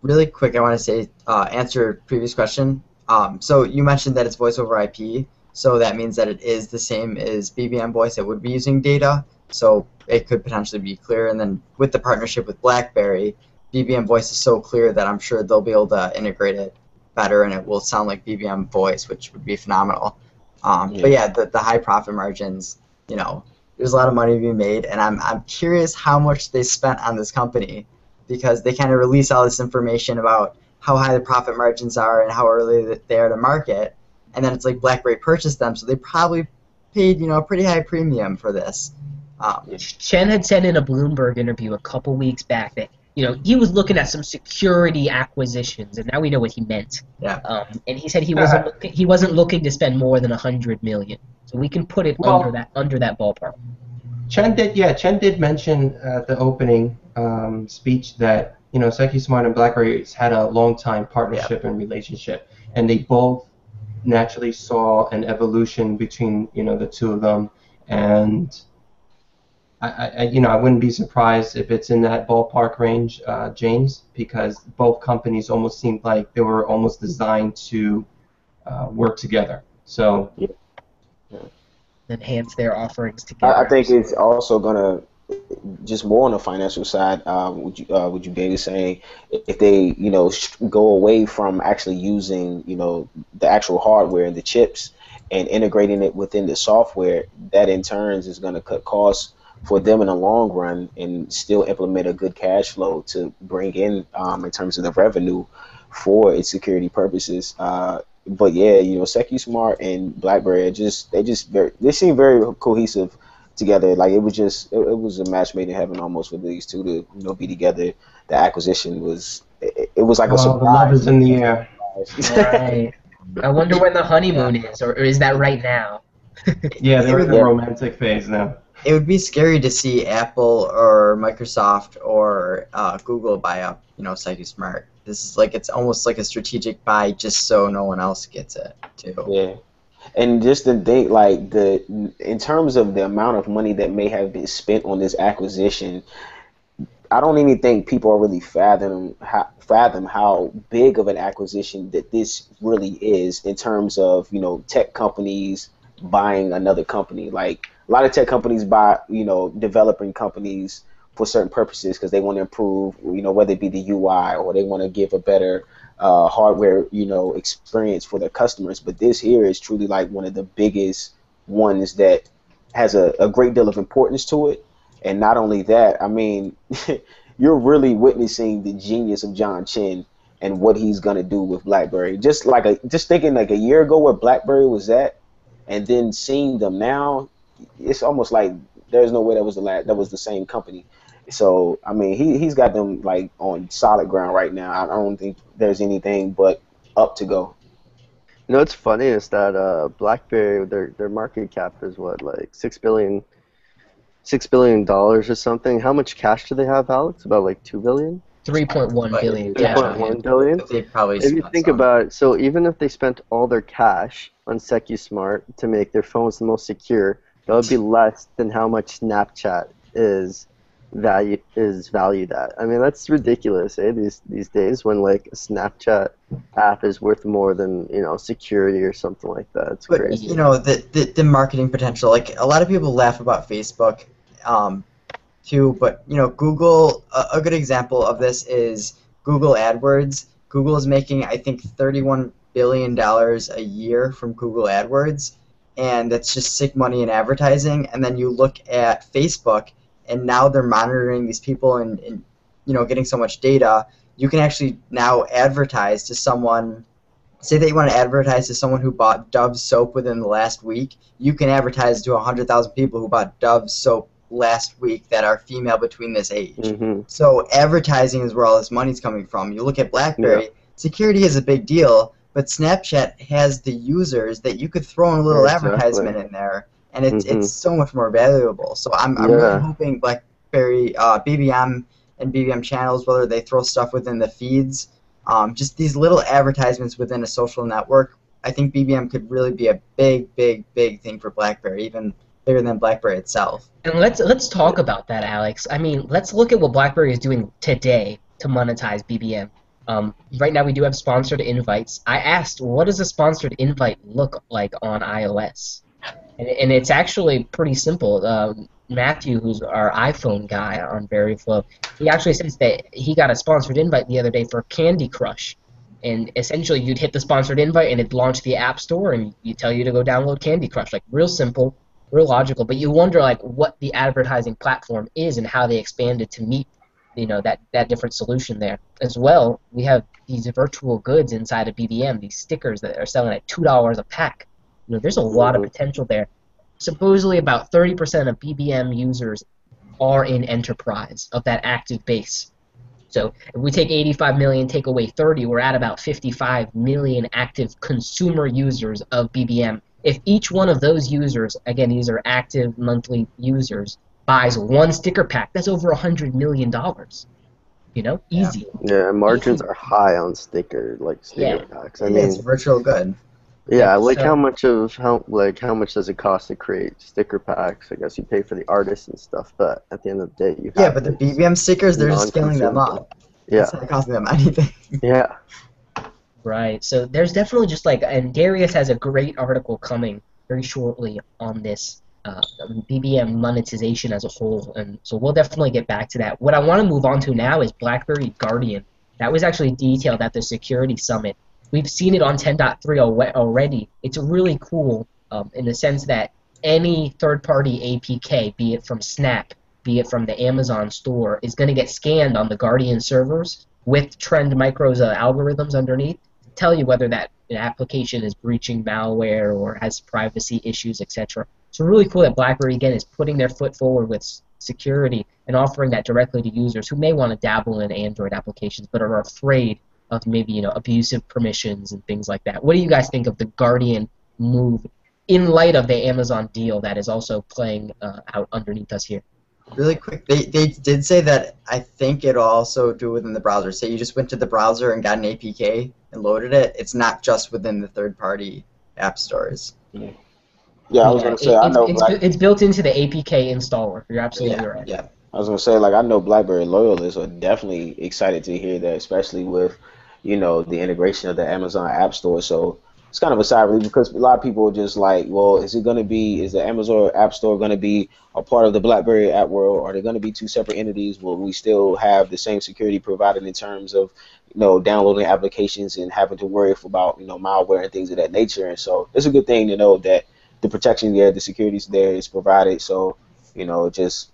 Really quick, I want to say uh, answer previous question. Um, so you mentioned that it's voice over IP, so that means that it is the same as BBM voice. It would be using data, so it could potentially be clear. And then with the partnership with BlackBerry, BBM voice is so clear that I'm sure they'll be able to integrate it better, and it will sound like BBM voice, which would be phenomenal. Um, But yeah, the, the high profit margins, you know, there's a lot of money to be made, and I'm I'm curious how much they spent on this company because they kind of release all this information about how high the profit margins are and how early they are to market, and then it's like BlackBerry purchased them, so they probably paid you know a pretty high premium for this. Um, Chen had said in a Bloomberg interview a couple weeks back that you know he was looking at some security acquisitions, and now we know what he meant. Yeah. Um, and he said he wasn't looking, he wasn't looking to spend more than a hundred million, so we can put it Well- under that under that ballpark. Chen did, yeah, Chen did mention at the opening um, speech that you know SecuSmart and BlackBerry had a long time partnership and relationship, and they both naturally saw an evolution between you know the two of them, and I, I I- you know I wouldn't be surprised if it's in that ballpark range, uh, James, because both companies almost seemed like they were almost designed to uh, work together. So Enhance their offerings together. I, I think it's also gonna just more on the financial side. Um, would you uh, would you be saying if they you know sh- go away from actually using you know the actual hardware and the chips and integrating it within the software, that in turns is going to cut costs for them in the long run and still implement a good cash flow to bring in um, in terms of the revenue for its security purposes. Uh, but yeah, you know, SecuSmart and BlackBerry are just they just very they seem very cohesive together. Like it was just it, it was a match made in heaven almost for these two to you know be together. The acquisition was it, it was like a well, the love is in the air. Right. I wonder when the honeymoon is, or, or is that right now? Yeah, they're in the romantic phase now. It would be scary to see Apple or Microsoft or uh, Google buy up, you know, SecuSmart. This is like it's almost like a strategic buy, just so no one else gets it too. Yeah. And just to think, like the in terms of the amount of money that may have been spent on this acquisition, I don't even think people are really fathom how, fathom how big of an acquisition that this really is in terms of you know tech companies buying another company. Like a lot of tech companies buy you know developing companies for certain purposes because they want to improve you know whether it be the UI or they want to give a better uh, hardware, you know, experience for their customers. But this here is truly like one of the biggest ones that has a, a great deal of importance to it. And not only that, I mean, [laughs] you're really witnessing the genius of John Chen and what he's gonna do with BlackBerry. Just like a just thinking like a year ago where BlackBerry was at, and then seeing them now, it's almost like there's no way that was the la- that was the same company. So I mean, he he's got them like on solid ground right now. I don't think there's anything but up to go. You know what's funny is that uh, BlackBerry, their their market cap is what like six billion, six billion dollars or something. How much cash do they have, Alex? About like two billion. Three point one But- billion. Three cash point on hand. one billion. They probably If you think some. about it, so even if they spent all their cash on SecuSmart to make their phones the most secure, that would be less than how much Snapchat is value is valued at. I mean, that's ridiculous, eh? These these days when like a Snapchat app is worth more than you know security or something like that. It's But crazy. you know the, the the marketing potential. Like a lot of people laugh about Facebook, um, too. But you know Google. A, a good example of this is Google AdWords. Google is making I think thirty-one billion dollars a year from Google AdWords, and that's just sick money in advertising. And then you look at Facebook, and now they're monitoring these people and, and you know getting so much data. You can actually now advertise to someone say that you want to advertise to someone who bought Dove soap within the last week, you can advertise to 100,000 people who bought Dove soap last week that are female between this age. hmm So advertising is where all this money's coming from. You look at BlackBerry, security is a big deal, but Snapchat has the users that you could throw in a little Exactly. advertisement in there, and it's Mhm. it's so much more valuable. So I'm, I'm Yeah. really hoping BlackBerry, uh, BBM, and BBM channels, whether they throw stuff within the feeds, um, just these little advertisements within a social network. I think BBM could really be a big, big, big thing for BlackBerry, even bigger than BlackBerry itself. And let's let's talk about that, Alex. I mean, let's look at what BlackBerry is doing today to monetize BBM. Um, right now, we do have sponsored invites. I asked, what does a sponsored invite look like on iOS? And, and it's actually pretty simple. Um, Matthew, who's our iPhone guy on VeryFlow, he actually says that he got a sponsored invite the other day for Candy Crush. And essentially, you'd hit the sponsored invite, and it'd launch the App Store, and you tell you to go download Candy Crush. Like real simple, real logical. But you wonder like what the advertising platform is and how they expanded to meet, you know, that that different solution there. As well, we have these virtual goods inside of BBM, these stickers that are selling at two dollars a pack. You know, there's a lot of potential there. Supposedly, about 30% of BBM users are in enterprise of that active base. So if we take 85 million, take away 30, we're at about 55 million active consumer users of BBM. If each one of those users, again, these are active monthly users, buys one sticker pack, that's over a 100 million dollars. You know, easy. Yeah, margins are high on sticker like sticker packs. I mean, it's virtual good. Yeah, like So- how much of how like how much does it cost to create sticker packs? I guess you pay for the artists and stuff, but at the end of the day, you Yeah, but the BBM stickers, they're just scaling them non-consumable. up. yeah, It's not costing them anything. [laughs] yeah, Right. So there's definitely just like, and Darius has a great article coming very shortly on this uh, BBM monetization as a whole, and so we'll definitely get back to that. What I want to move on to now is BlackBerry Guardian. That was actually detailed at the Security Summit. We've seen it on 10.3 already. It's really cool um, in the sense that any third-party APK, be it from Snap, be it from the Amazon store, is going to get scanned on the Guardian servers with Trend Micro's uh, algorithms underneath to tell you whether that application is breaching malware or has privacy issues, etc. So really cool that BlackBerry again is putting their foot forward with security and offering that directly to users who may want to dabble in Android applications but are afraid of maybe you know abusive permissions and things like that. What do you guys think of the Guardian move in light of the Amazon deal that is also playing uh, out underneath us here? Really quick, they, they did say that I think it'll also do within the browser. Say you just went to the browser and got an APK and loaded it. It's not just within the third-party app stores. Yeah, I was gonna say it- I it's, know it's, Black, it's built into the APK installer. You're absolutely yeah, right. yeah. I was gonna say like I know BlackBerry loyalists are definitely excited to hear that, especially with you know the integration of the Amazon App Store. So it's kind of a side relief because a lot of people are just like, well, is it gonna be is the Amazon App Store gonna be a part of the BlackBerry app world? Are they gonna be two separate entities? Will we still have the same security provided in terms of you know downloading applications and having to worry about you know malware and things of that nature? And so it's a good thing to know that the protection there, the security's there is provided. So you know just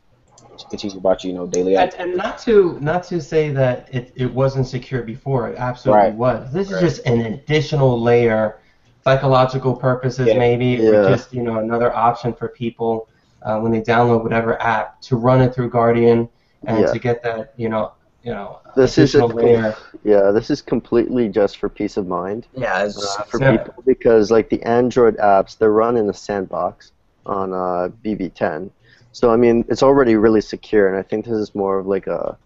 can teach you about you know daily. And, and not to not to say that it, it wasn't secure before, it absolutely Right. was. This Right. is just an additional layer, psychological purposes Yeah. maybe, Yeah. or just you know another option for people uh, when they download whatever app to run it through Guardian and Yeah. to get that you know you know This is a, layer. yeah, this is completely just for peace of mind Yeah, it's uh, for Yeah. people because like the Android apps, they're run in a sandbox on uh, BB10. So I mean, it's already really secure, and I think this is more of like a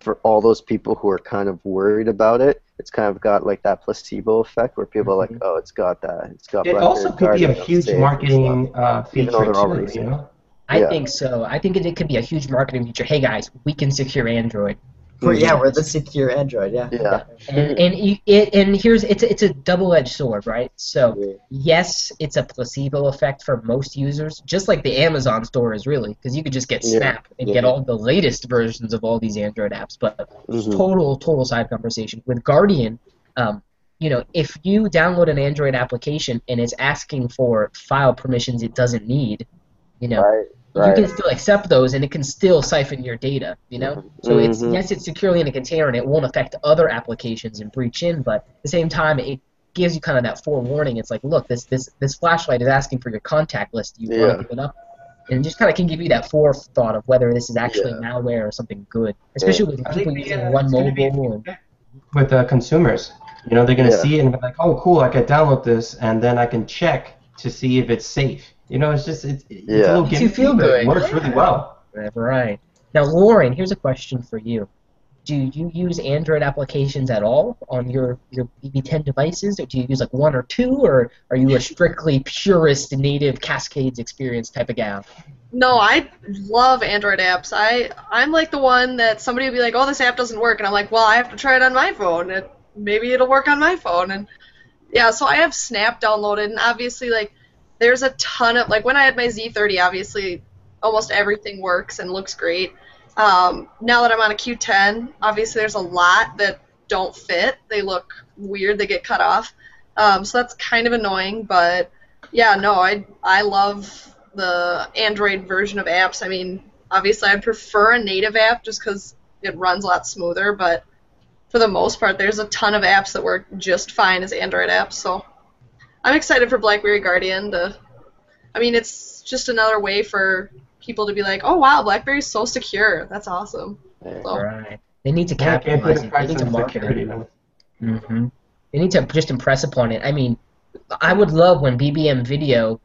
for all those people who are kind of worried about it. It's kind of got like that placebo effect where people are like, oh, it's got that, it's got. It BlackBerry also could be a huge marketing uh, feature too, you know. I Yeah. think so. I think it, it could be a huge marketing feature. Hey guys, we can secure Android. We're, yeah, Mhm. we're the secure Android. Yeah. Yeah. And and it and here's it's a, it's a double-edged sword, right? So yes, it's a placebo effect for most users, just like the Amazon store is really, because you could just get Yeah. Snap and Yeah. get all the latest versions of all these Android apps. But Mhm. total total side conversation with Guardian. Um, you know, if you download an Android application and it's asking for file permissions it doesn't need, you know, Right. You can still accept those and it can still siphon your data you know so it's Mhm. yes it's securely in a container and it won't affect other applications and breach in but at the same time it gives you kind of that forewarning it's like look this this this flashlight is asking for your contact list you Yeah. want to give it up and just kind of can give you that forethought of whether this is actually Yeah. malware or something good especially with I think people using uh, one it's gonna be- mobile and with uh, consumers. You know, they're going to Yeah. see it and be like, oh, cool, I could download this, and then I can check to see if it's safe. You know, it's just, it's, it's Yeah. a little Makes you gimmicky, feel but good. It works really well. right now lauren here's a question for you do you use Android applications at all on your, your BB10 devices, or do you use like one or two, or are you a strictly purist native Cascades experience type of gal? No, I love Android apps. I I'm like the one that somebody will be like, "Oh, this app doesn't work," and I'm like, "Well, I have to try it on my phone. It, maybe it'll work on my phone." And yeah, so I have Snap downloaded, and obviously, like, there's a ton of like when I had my Z30, obviously, almost everything works and looks great. Um, now that I'm on a Q10, obviously, there's a lot that don't fit. They look weird. They get cut off. Um, so that's kind of annoying, but yeah, no, I I love the Android version of apps. I mean, obviously, I'd prefer a native app just because it runs a lot smoother, but for the most part, there's a ton of apps that work just fine as Android apps. So I'm excited for BlackBerry Guardian to. I mean, it's just another way for people to be like, "Oh wow, BlackBerry's so secure. That's awesome." So, Right. They need to Yeah, I can't put capitalize the it. They need to market it. though. hmm They need to just impress upon it. I mean, I would love when BBM video,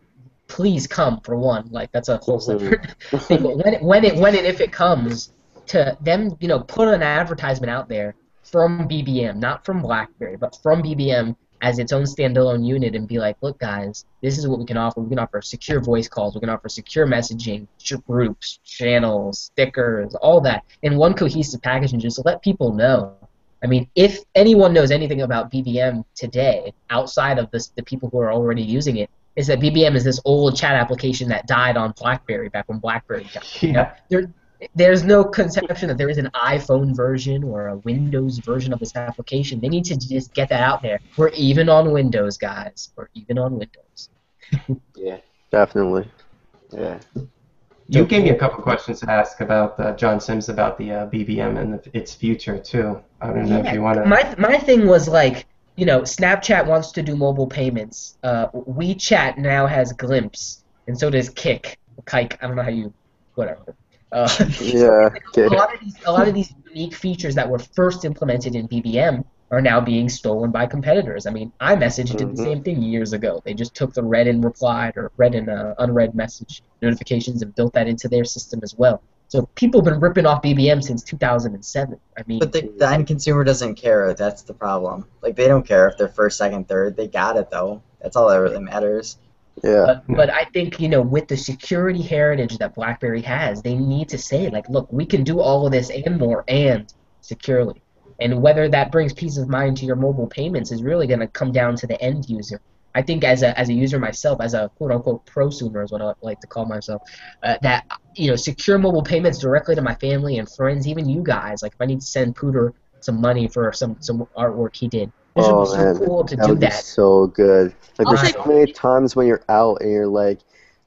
please come for one. Like that's a whole separate thing. But when it, when it when and if it comes, to them, you know, put an advertisement out there from BBM, not from BlackBerry, but from BBM as its own standalone unit, and be like, look, guys, this is what we can offer. We can offer secure voice calls. We can offer secure messaging, groups, channels, stickers, all that in one cohesive package, and just let people know. I mean, if anyone knows anything about BBM today, outside of this, the people who are already using it, is that BBM is this old chat application that died on BlackBerry back when BlackBerry died. You know, Yeah. there, there's no conception that there is an iPhone version or a Windows version of this application. They need to just get that out there. We're even on Windows, guys. We're even on Windows. [laughs] yeah, Definitely. yeah. You gave me a couple questions to ask about uh, John Sims about the uh, BBM and the, its future too. I don't know if you want to. My my thing was like, you know, Snapchat wants to do mobile payments. Uh, WeChat now has Glimpse, and so does Kik. Kike. I don't know how you, whatever. Uh, [laughs] Yeah. Okay. a lot of these a lot of these unique features that were first implemented in BBM are now being stolen by competitors. I mean, iMessage did the Mhm. same thing years ago. They just took the read and replied or read and uh, unread message notifications and built that into their system as well. So people have been ripping off BBM since 2007. I mean, But the, the end consumer doesn't care. That's the problem. Like they don't care if they're first, second, third. They got it though. That's all that really matters. Yeah. But, but I think you know with the security heritage that BlackBerry has, they need to say like, look, we can do all of this and more and securely. And whether that brings peace of mind to your mobile payments is really going to come down to the end user. I think as a as a user myself, as a quote unquote prosumer is what I like to call myself, uh, that you know secure mobile payments directly to my family and friends, even you guys. Like if I need to send Pooter some money for some some artwork he did, Oh, so man. cool to That do would be that. so good. Like there's so many times when you're out and you're like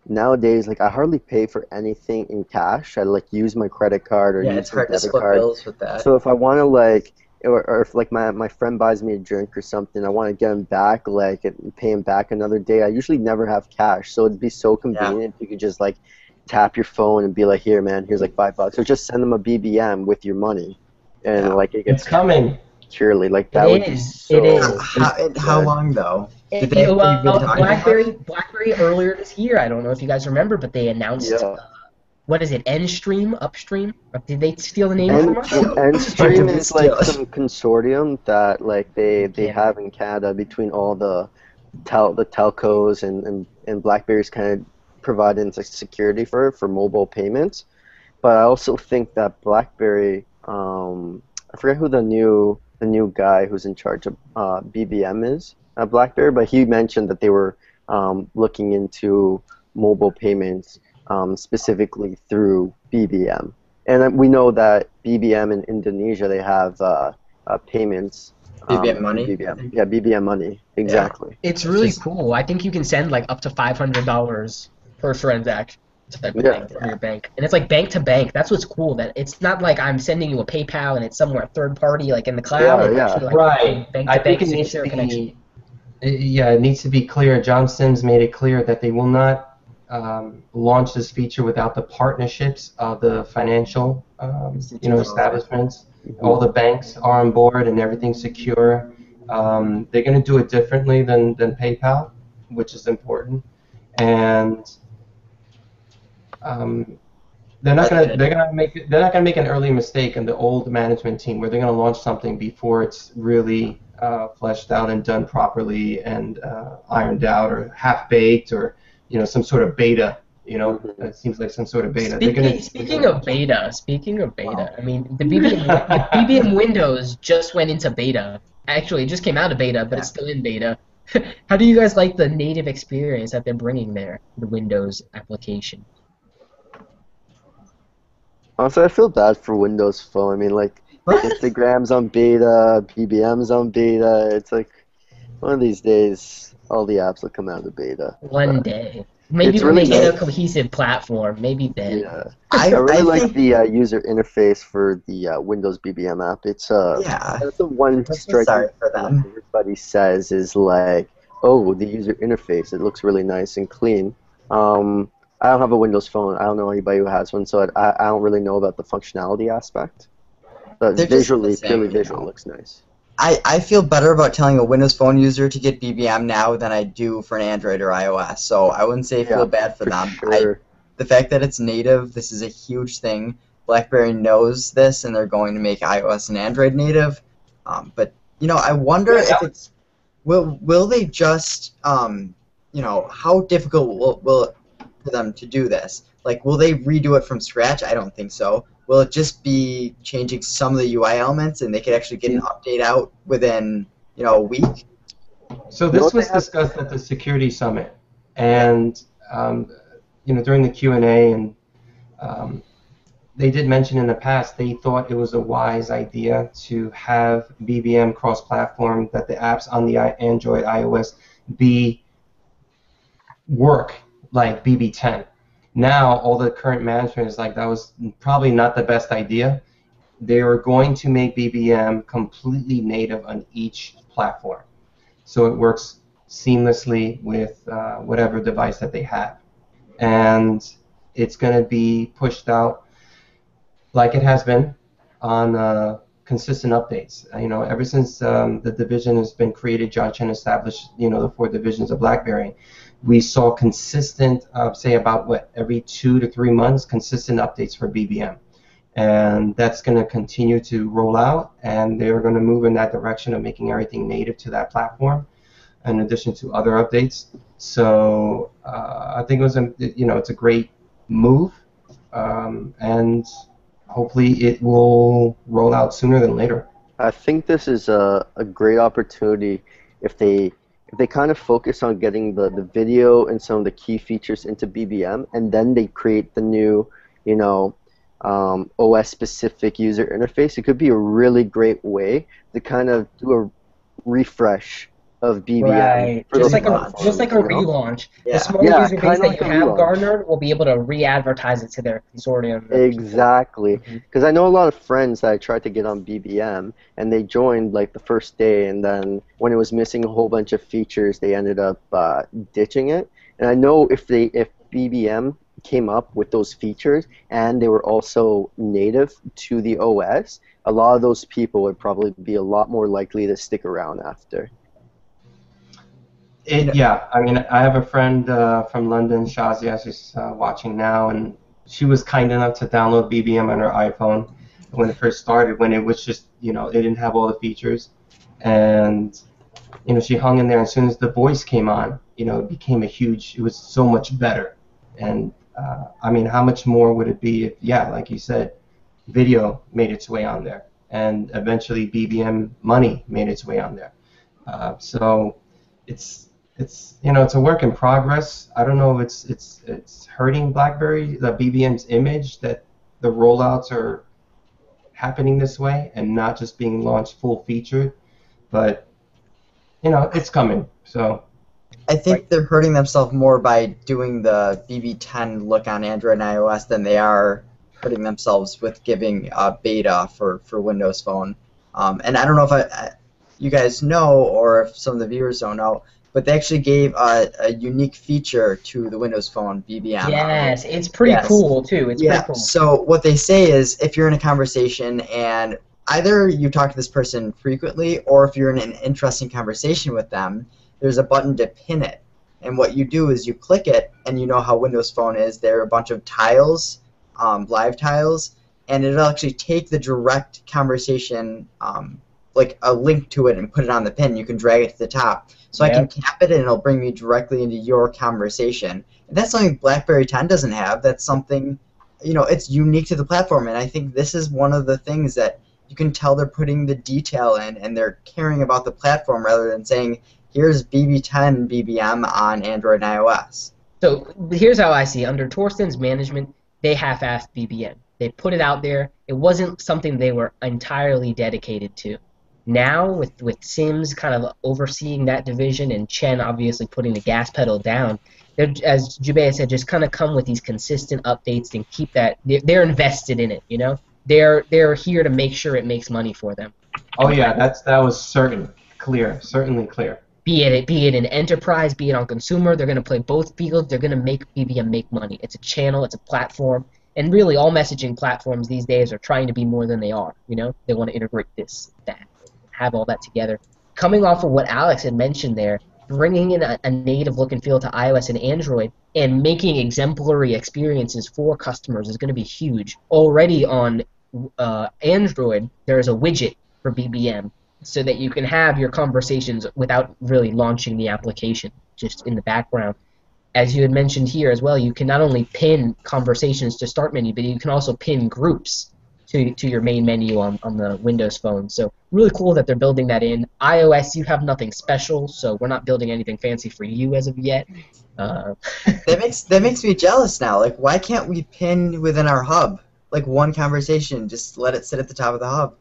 nowadays, like I hardly pay for anything in cash. I like use my credit card or Yeah, use it's my hard to debit split card. bills with that. So if I want to like, or, or if like my, my friend buys me a drink or something, I want to get him back, like and pay him back another day. I usually never have cash, so it'd be so convenient if you could just like tap your phone and be like, here, man, here's like five bucks, or just send them a BBM with your money, and Yeah. like it It's coming. Securely. Like that It would is, be so. it is. how, how long though? Did they It- have well, been about BlackBerry, BlackBerry earlier this year. I don't know if you guys remember, but they announced Yeah. uh, what is it? EnStream, Upstream? Did they steal the name And, from us? and [laughs] Stream is like some consortium that like they they Yeah. have in Canada between all the tel the telcos and and, and BlackBerry's kind of providing like security for for mobile payments. But I also think that BlackBerry, um, I forget who the new the new guy who's in charge of uh, BBM is at BlackBerry, but he mentioned that they were um, looking into mobile payments um, specifically through BBM. And uh, we know that BBM in Indonesia they have uh, uh, payments. BBM money, BBM. Yeah, BBM money. Exactly. It's really just- cool. I think you can send like up to five hundred dollars per transaction type of Yeah. thing from your bank, and it's like bank to bank. That's what's cool. That it's not like I'm sending you a PayPal and it's somewhere third party like in the cloud. Yeah, yeah. like, Right. Bank I to bank think it needs to secure connection. be. uh, Yeah, it needs to be clear. John Sims made it clear that they will not um, launch this feature without the partnerships of the financial, um, you know, establishments. All the banks are on board and everything's secure. Um, they're going to do it differently than, than PayPal, which is important. And um, they're not going to they're going to make they're not going to make an early mistake in the old management team where they're going to launch something before it's really uh, fleshed out and done properly and uh, ironed out or half baked or you know some sort of beta. You know, Mhm. it seems like some sort of beta. They're Speaking, gonna, speaking of beta, speaking of beta, I mean the BBM, [laughs] the BBM Windows just went into beta. Actually, it just came out of beta, but it's still in beta. [laughs] How do you guys like the native experience that they're bringing there, the Windows application? Honestly, I feel bad for Windows Phone. I mean, like Instagram's on beta, BBM's on beta. It's like one of these days, all the apps will come out of beta. One day, maybe It's when really they get a cohesive platform, maybe then. Yeah. I, I really I like think, the uh, user interface for the uh, Windows BBM app. It's uh, yeah. that's the one I'm striking sorry for them. that everybody says is like, oh, the user interface. It looks really nice and clean. Um, I don't have a Windows phone. I don't know anybody who has one, so I, I don't really know about the functionality aspect. But They're just visually, the same, purely visual, know. looks nice. I, I feel better about telling a Windows Phone user to get BBM now than I do for an Android or iOS. So I wouldn't say feel Yeah, bad for, For them. I, the fact that it's native, this is a huge thing. BlackBerry knows this, and they're going to make iOS and Android native. Um, but you know, I wonder Yeah. if it's will will they just um, you know how difficult will, will it for them to do this? Like, will they redo it from scratch? I don't think so. Will it just be changing some of the UI elements, and they could actually get an update out within you know a week? So this was discussed at the security summit, and um, you know during the Q and A, and um, they did mention in the past they thought it was a wise idea to have BBM cross-platform, that the apps on the Android, iOS be work like BB10. Now all the current management is like that was probably not the best idea. They are going to make BBM completely native on each platform so it works seamlessly with uh, whatever device that they have. And it's going to be pushed out like it has been on uh, consistent updates. Uh, you know, ever since um, the division has been created, John Chen established, you know, the four divisions of BlackBerry. We saw consistent, uh, say about what every two to three months, consistent updates for BBM and that's going to continue to roll out and they're going to move in that direction of making everything native to that platform in addition to other updates. So uh, i think it was a you know it's a great move um, and hopefully it will roll out sooner than later. I think this is a, a great opportunity if they they kind of focus on getting the, the video and some of the key features into BBM and then they create the new, you know, um, OS specific user interface. It could be a really great way to kind of do a refresh of BBM. Right. for Just like a just like a relaunch. Yeah. The smaller Yeah, user base that like you have relaunch. garnered will be able to re-advertise it to their consortium. Exactly. Because I know a lot of friends that I tried to get on BBM, and they joined like the first day, and then when it was missing a whole bunch of features, they ended up uh, ditching it. And I know if they if BBM came up with those features and they were also native to the OS, a lot of those people would probably be a lot more likely to stick around after. It, yeah, I mean, I have a friend uh, from London, Shazia, she's uh, watching now, and she was kind enough to download BBM on her iPhone when it first started, when it was just, you know, it didn't have all the features. And, you know, she hung in there. And as soon as the voice came on, you know, it became a huge, it was so much better. And, uh, I mean, how much more would it be if, yeah, like you said, video made its way on there, and eventually BBM money made its way on there. Uh, so it's it's you know it's a work in progress. I don't know if it's it's it's hurting BlackBerry the BBM's image that the rollouts are happening this way and not just being launched full featured, but you know it's coming. So I think they're hurting themselves more by doing the BB10 look on Android and iOS than they are hurting themselves with giving uh, beta for, for Windows Phone. Um, and I don't know if I, I, you guys know or if some of the viewers don't know, but they actually gave a, a unique feature to the Windows Phone BBM. Yes, it's pretty Yes. cool too. It's yeah. pretty cool. So what they say is, if you're in a conversation and either you talk to this person frequently, or if you're in an interesting conversation with them, there's a button to pin it. And what you do is you click it, and you know how Windows Phone is. There are a bunch of tiles, um, live tiles, and it'll actually take the direct conversation, um, like a link to it, and put it on the pin. You can drag it to the top. So I can tap it, and it'll bring me directly into your conversation. And that's something BlackBerry 10 doesn't have. That's something, you know, it's unique to the platform. And I think this is one of the things that you can tell they're putting the detail in, and they're caring about the platform rather than saying, here's BB10 BBM on Android and iOS. So here's how I see it. Under Thorsten's management, they half-assed BBM. They put it out there. It wasn't something they were entirely dedicated to. Now, with with Sims kind of overseeing that division and Chen obviously putting the gas pedal down, they're, as Jubei said, just kind of come with these consistent updates and keep that. They're, they're invested in it. You know, they're they're here to make sure it makes money for them. oh yeah, that's that was certain, clear, certainly clear. Be it be it in enterprise, be it on consumer, they're going to play both fields. They're going to make BBM make money. It's a channel, it's a platform, and really all messaging platforms these days are trying to be more than they are. You know, they want to integrate this, that, have all that together. Coming off of what Alex had mentioned there, bringing in a, a native look and feel to iOS and Android, and making exemplary experiences for customers is going to be huge. Already on uh, Android, there is a widget for BBM so that you can have your conversations without really launching the application, just in the background. As you had mentioned here as well, you can not only pin conversations to start menu, but you can also pin groups to, to your main menu on, on the Windows phone. So really cool that they're building that in. iOS, you have nothing special, so we're not building anything fancy for you as of yet. Uh, [laughs] That makes that makes me jealous now. Like, why can't we pin within our hub? Like one conversation, just let it sit at the top of the hub.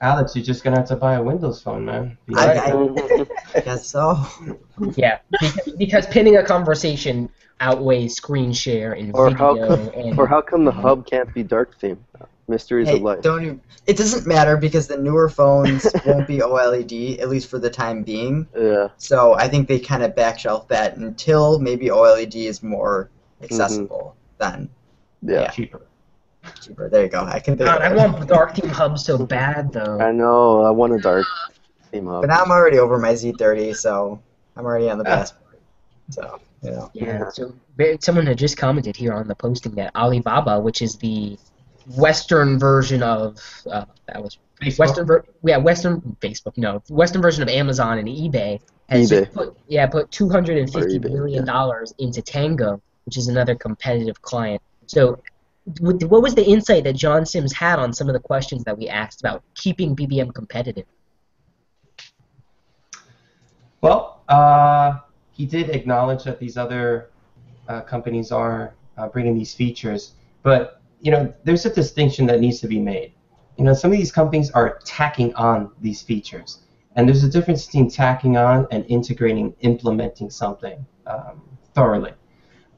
Alex, you're just gonna have to buy a Windows phone, man. I, I, I guess so. [laughs] yeah, because, because pinning a conversation outweighs screen share and Or how video come, and or how come the hub can't be dark theme? Mysteries Hey, of life. don't even, it doesn't matter because the newer phones [laughs] won't be OLED at least for the time being. Yeah. So I think they kind of backshelf that until maybe OLED is more accessible. Then Yeah. cheaper. cheaper. There you go. I can think God, of I it. want dark theme hub so bad though. I know. I want a dark theme hub. But now I'm already over my Z30, so I'm already on the Ah. passport. So you know. Yeah. So someone had just commented here on the posting that Alibaba, which is the Western version of uh, that was Facebook. Western ver- yeah Western Facebook no Western version of Amazon and eBay has eBay. put yeah put two hundred and fifty Or eBay, million dollars into Tango, which is another competitive client. So. What what was the insight that John Sims had on some of the questions that we asked about keeping BBM competitive? Well, uh, he did acknowledge that these other uh, companies are uh, bringing these features, but you know, there's a distinction that needs to be made. You know, some of these companies are tacking on these features, And there's a difference between tacking on and integrating, implementing something um, thoroughly.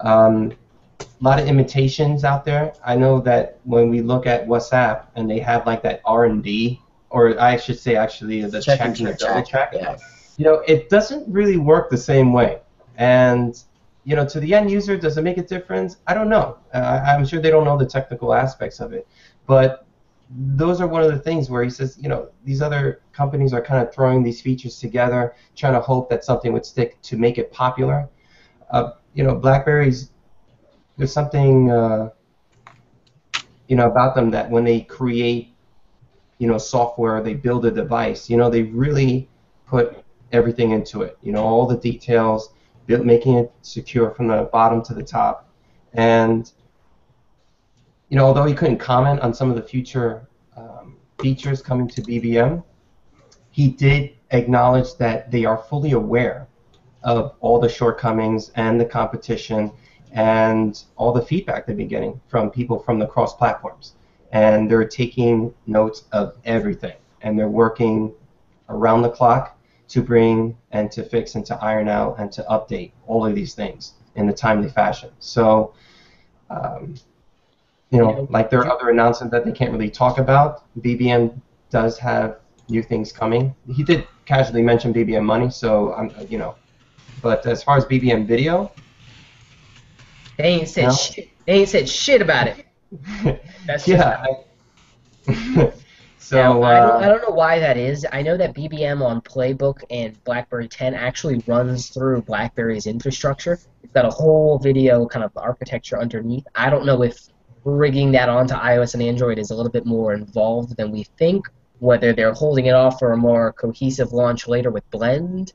Um, a lot of imitations out there. I know that when we look at WhatsApp and they have like that R&D, or I should say actually the Check check, and and the check. double check, Yeah. you know, it doesn't really work the same way. And you know, to the end user, does it make a difference? I don't know. Uh, I'm sure they don't know the technical aspects of it, but those are one of the things where he says, you know, these other companies are kind of throwing these features together, trying to hope that something would stick to make it popular. Uh, you know, Blackberries, there's something, uh, you know, about them that when they create, you know, software, they build a device, you know, they really put everything into it. You know, all the details, making it secure from the bottom to the top, and you know, although he couldn't comment on some of the future um, features coming to BBM, he did acknowledge that they are fully aware of all the shortcomings and the competition and all the feedback they've been getting from people from the cross platforms. And they're taking notes of everything. And they're working around the clock to bring and to fix and to iron out and to update all of these things in a timely fashion. So, um, you know, like there are other announcements that they can't really talk about. BBM does have new things coming. He did casually mention BBM money, so I'm, you know, but as far as BBM video, They ain't said No. shit. They ain't said shit about it. [laughs] That's just yeah. I, [laughs] so Now, I, don't, I uh, don't know why that is. I know that BBM on Playbook and BlackBerry 10 actually runs through BlackBerry's infrastructure. It's got a whole video kind of architecture underneath. I don't know if rigging that onto iOS and Android is a little bit more involved than we think. Whether they're holding it off for a more cohesive launch later with Blend,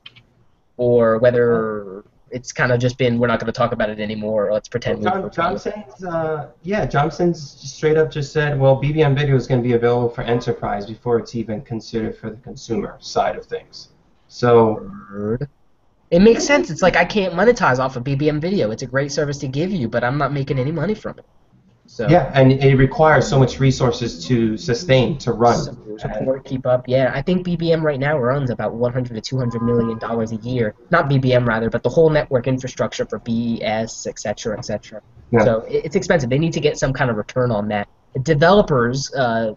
or whether it's kind of just been we're not going to talk about it anymore. Or let's pretend. we John. Johnson's, uh, yeah, John Sims straight up just said, well, BBM video is going to be available for enterprise before it's even considered for the consumer side of things. So. It makes sense. It's like I can't monetize off of BBM video. It's a great service to give you, but I'm not making any money from it. So yeah, and it requires so much resources to sustain, to run. su- support, keep up. Yeah, I think BBM right now runs about 100 to 200 million dollars a year. Not BBM rather, but the whole network infrastructure for BES, et cetera, et cetera. Yeah. So it's expensive. They need to get some kind of return on that. Developers, uh,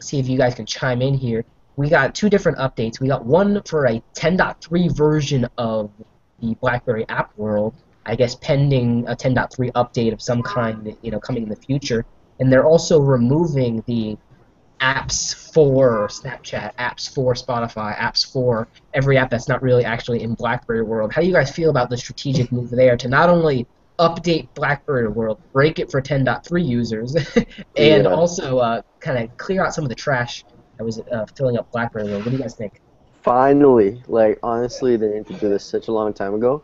see if you guys can chime in here. We got two different updates. We got one for a 10.3 version of the BlackBerry app world. I guess pending a 10.3 update of some kind, you know, coming in the future. And they're also removing the apps for Snapchat, apps for Spotify, apps for every app that's not really actually in BlackBerry world. How do you guys feel about the strategic move there to not only update BlackBerry world, break it for 10.3 users, [laughs] and Yeah. also uh, kind of clear out some of the trash that was uh, filling up BlackBerry world? What do you guys think? Finally, like honestly, they need to do this such a long time ago.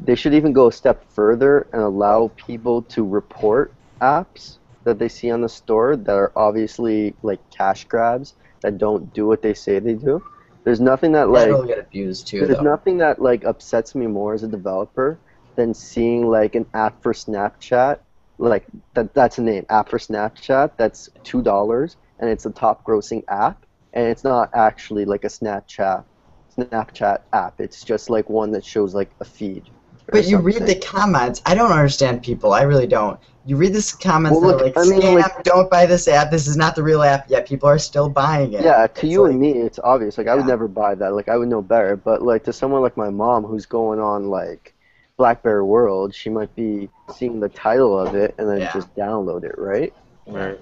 They should even go a step further and allow people to report apps that they see on the store that are obviously like cash grabs that don't do what they say they do. There's nothing that like That'll get abused too, there's though. nothing that like upsets me more as a developer than seeing like an app for Snapchat, like that that's a name, app for Snapchat that's two dollars and it's a top grossing app and it's not actually like a Snapchat Snapchat app. It's just like one that shows like a feed. Or But you read the comments. I don't understand people. I really don't. You read this comments Well, that are look, like, I mean, scam, like- don't buy this app, this is not the real app, yet people are still buying it. Yeah, to It's you like- and me, it's obvious. Like I would never buy that. Like I would know better. But like to someone like my mom who's going on like BlackBerry World, she might be seeing the title of it and then Yeah. just download it, right? Right.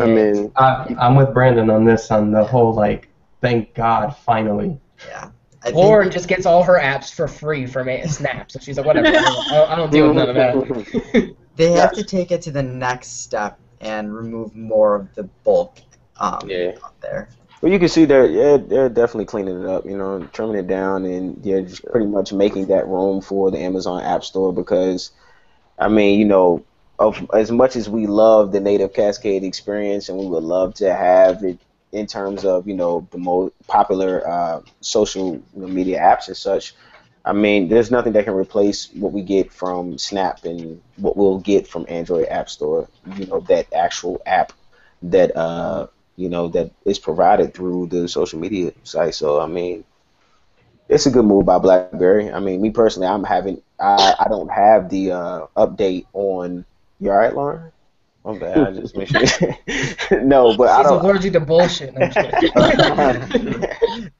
I mean, Uh, I'm with Brandon on this, on the whole like, thank God, finally. Yeah. I think Lauren just gets all her apps for free from a- Snap, so she's like, whatever, I don't, I don't deal with none of that. [laughs] they have to take it to the next step and remove more of the bulk um, Yeah. out there. Well, you can see they're yeah, they're definitely cleaning it up, you know, trimming it down, and yeah, just pretty much making that room for the Amazon App Store because, I mean, you know, of as much as we love the native Cascade experience, and we would love to have it in terms of you know the most popular uh, social media apps and such. I mean, there's nothing that can replace what we get from Snap and what we'll get from Android App Store. You know, that actual app that uh, you know, that is provided through the social media site. So I mean, it's a good move by BlackBerry. I mean, me personally, I'm having I, I don't have the uh, update on. You all right, Lauren? I'm bad. I just make sure. [laughs] no, but I don't. allergic to bullshit. No, I'm just kidding.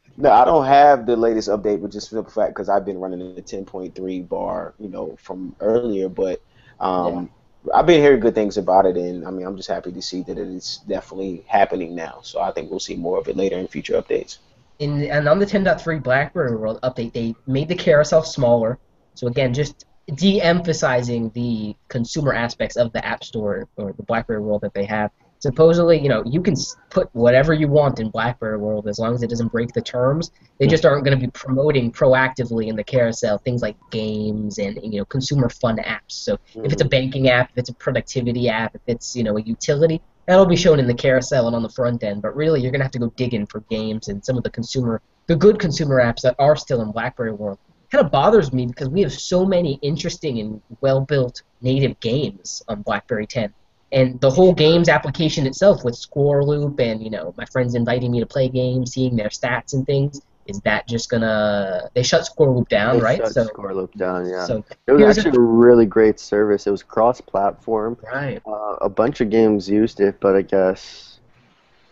[laughs] no, I don't have the latest update, but just for the fact because I've been running in the 10.3 bar, you know, from earlier. But um, I've been hearing good things about it, and I mean, I'm just happy to see that it's definitely happening now. So I think we'll see more of it later in future updates. in and on the 10.3 BlackBerry World update, they made the carousel smaller. So again, just de-emphasizing the consumer aspects of the App Store or the BlackBerry World that they have. Supposedly, you know, you can put whatever you want in BlackBerry World as long as it doesn't break the terms. They just aren't going to be promoting proactively in the carousel things like games and you know consumer fun apps. So if it's a mm-hmm. banking app, if it's a productivity app, if it's you know a utility, that'll be shown in the carousel and on the front end. But really, you're gonna have to go digging for games and some of the consumer, the good consumer apps that are still in BlackBerry world. Kind of bothers me because we have so many interesting and well-built native games on BlackBerry 10, and the whole games application itself with Scoreloop and you know my friends inviting me to play games, seeing their stats and things. Is that just gonna? They shut Scoreloop down, They right? shut So, Scoreloop down, yeah. so it was here's a- actually a really great service. It was cross-platform. right. Uh, a bunch of games used it, but I guess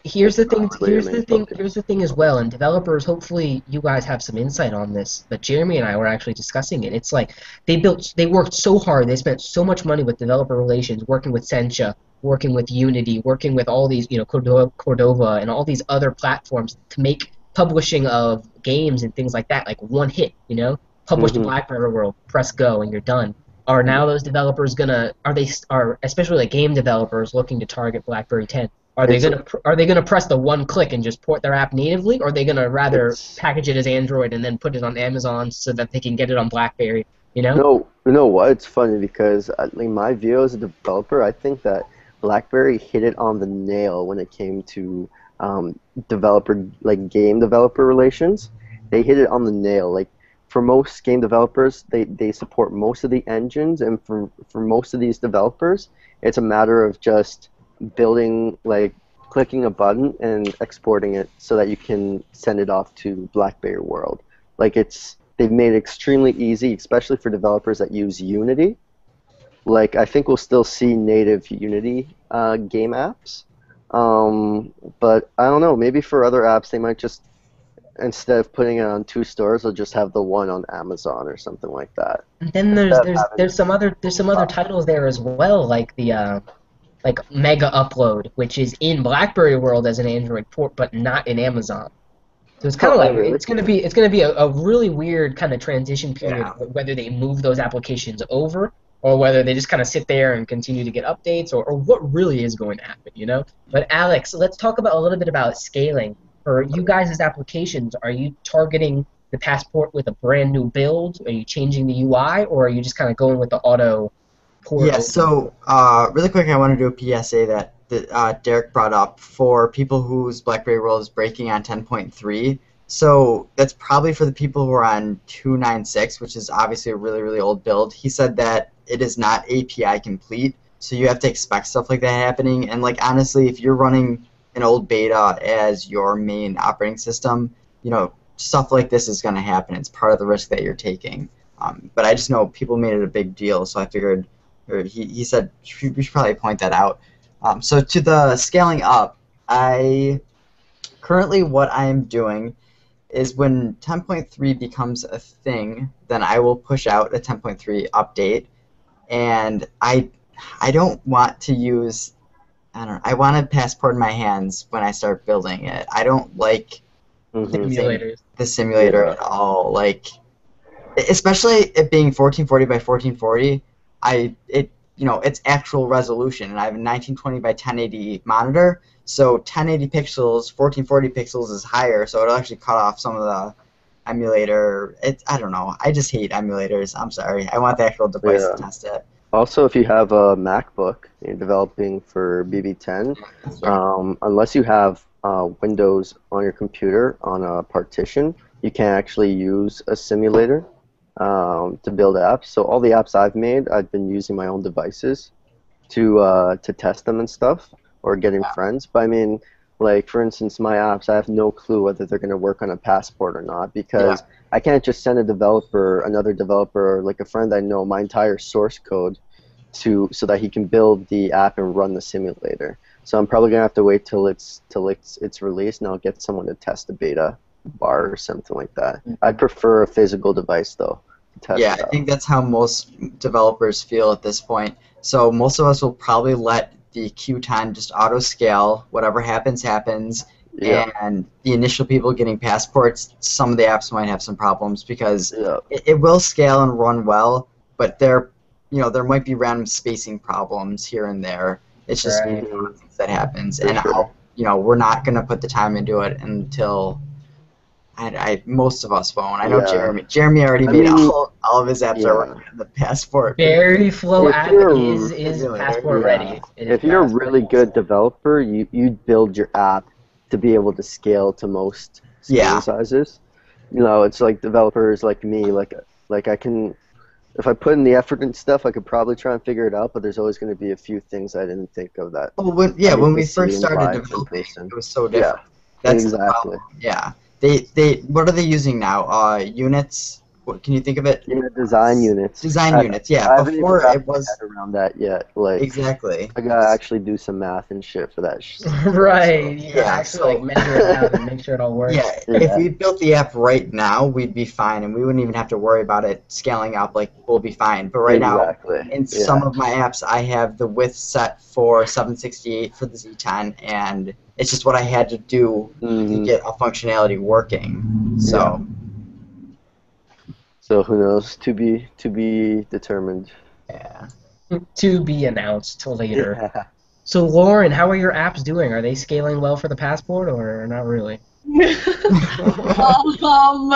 here's the thing here's the thing here's the thing as well and developers hopefully you guys have some insight on this but jeremy and i were actually discussing it. It's like they built they worked so hard they spent so much money with developer relations working with sencha working with unity working with all these you know cordova, cordova and all these other platforms to make publishing of games and things like that like one hit you know? Publish to Mhm. blackberry world press go and you're done. Are now those developers gonna are they are especially like game developers looking to target blackberry 10 are they gonna pr- are they gonna press the one click and just port their app natively, or are they gonna rather package it as Android and then put it on Amazon so that they can get it on BlackBerry? You know? No, you know what? It's funny because uh, like my view as a developer, I think that BlackBerry hit it on the nail when it came to um, developer like game developer relations. They hit it on the nail. Like for most game developers, they, they support most of the engines, and for for most of these developers, it's a matter of just building like clicking a button and exporting it so that you can send it off to BlackBerry World. Like it's they've made it extremely easy, especially for developers that use Unity. Like I think we'll still see native Unity uh, game apps, um, but I don't know. Maybe for other apps, they might just instead of putting it on two stores, they'll just have the one on Amazon or something like that. And then there's there's there's some other there's some other titles there as well, like the uh, like Mega Upload, which is in BlackBerry World as an Android port, but not in Amazon. So it's kind of like it's gonna be it's gonna be a, a really weird kind of transition period, Yeah. whether they move those applications over or whether they just kind of sit there and continue to get updates, or, or what really is going to happen, you know. But Alex, let's talk about a little bit about scaling for you guys' applications. Are you targeting the passport with a brand new build? Are you changing the UI, or are you just kind of going with the auto port? Yeah, over? so uh, really quick, I want to do a PSA that, that uh, Derek brought up for people whose BlackBerry World is breaking on 10.3. So that's probably for the people who are on 296, which is obviously a really, really old build. He said that it is not API complete, so you have to expect stuff like that happening. And like honestly, if you're running an old beta as your main operating system, you know, stuff like this is going to happen. It's part of the risk that you're taking. Um, but I just know people made it a big deal, so I figured or he, he said we should probably point that out. Um, so to the scaling up, I currently what I am doing is when 10.3 becomes a thing, then I will push out a 10.3 update, and I I don't want to use I don't know, I want a passport in my hands when I start building it. I don't like Mhm. simulators. the simulator Yeah. at all. Like, especially it being 1440 by 1440, I it you know it's actual resolution, and I have a 1920 by 1080 monitor. So 1080 pixels, 1440 pixels is higher, so it'll actually cut off some of the emulator. It I don't know. I just hate emulators. I'm sorry. I want the actual device Yeah. to test it. Also, if you have a MacBook you're developing for BB10, um, unless you have uh, Windows on your computer on a partition, you can't actually use a simulator um, to build apps. So all the apps I've made, I've been using my own devices to uh, to test them and stuff, or getting friends. But I mean, Like for instance, my apps, I have no clue whether they're going to work on a passport or not because I can't just send a developer, another developer, or like a friend I know, my entire source code to so that he can build the app and run the simulator. So I'm probably gonna have to wait till it's till it's it's released, and I'll get someone to test the beta bar or something like that. Mm-hmm. I prefer a physical device though. Yeah, I think that's how most developers feel at this point. So most of us will probably let the queue time just auto scale. Whatever happens, happens. yeah, And the initial people getting passports, some of the apps might have some problems because yeah, it, it will scale and run well, but there, you know, there might be random spacing problems here and there. It's just Right. things that happens, For and sure. You know, we're not gonna put the time into it until. I, I most of us won't. I know Yeah. Jeremy. Jeremy already I made mean, all, all of his apps yeah. are the passport. Very Flow If app is, is Really? passport Yeah. ready. It is if you're a really ready. good developer, you you build your app to be able to scale to most screen Yeah. sizes. You know, it's like developers like me, like like I can, if I put in the effort and stuff, I could probably try and figure it out. But there's always going to be a few things I didn't think of that. Well, when, yeah, when we first started live in developing, it was so different. Yeah, That's the exactly. problem. Yeah, they they what are they using now? Uh, units. What can you think of it? Yeah, design units. Design I- units. Yeah, I haven't even before wrapped it was my around that yet. Like exactly. I gotta actually do some math and shit for that. sh- [laughs] right. You Yeah, yeah, actually so- like measure it out and make sure it all works. Yeah, [laughs] Yeah. if we built the app right now, we'd be fine, and we wouldn't even have to worry about it scaling up. Like we'll be fine. But right now, in yeah. some of my apps, I have the width set for 768 for the Z10, and it's just what I had to do to Mhm. get a functionality working. So So who knows? To be to be determined. yeah. To be announced later. [laughs] Yeah. So Lauren, how are your apps doing? Are they scaling well for the passport or not really? [laughs] um,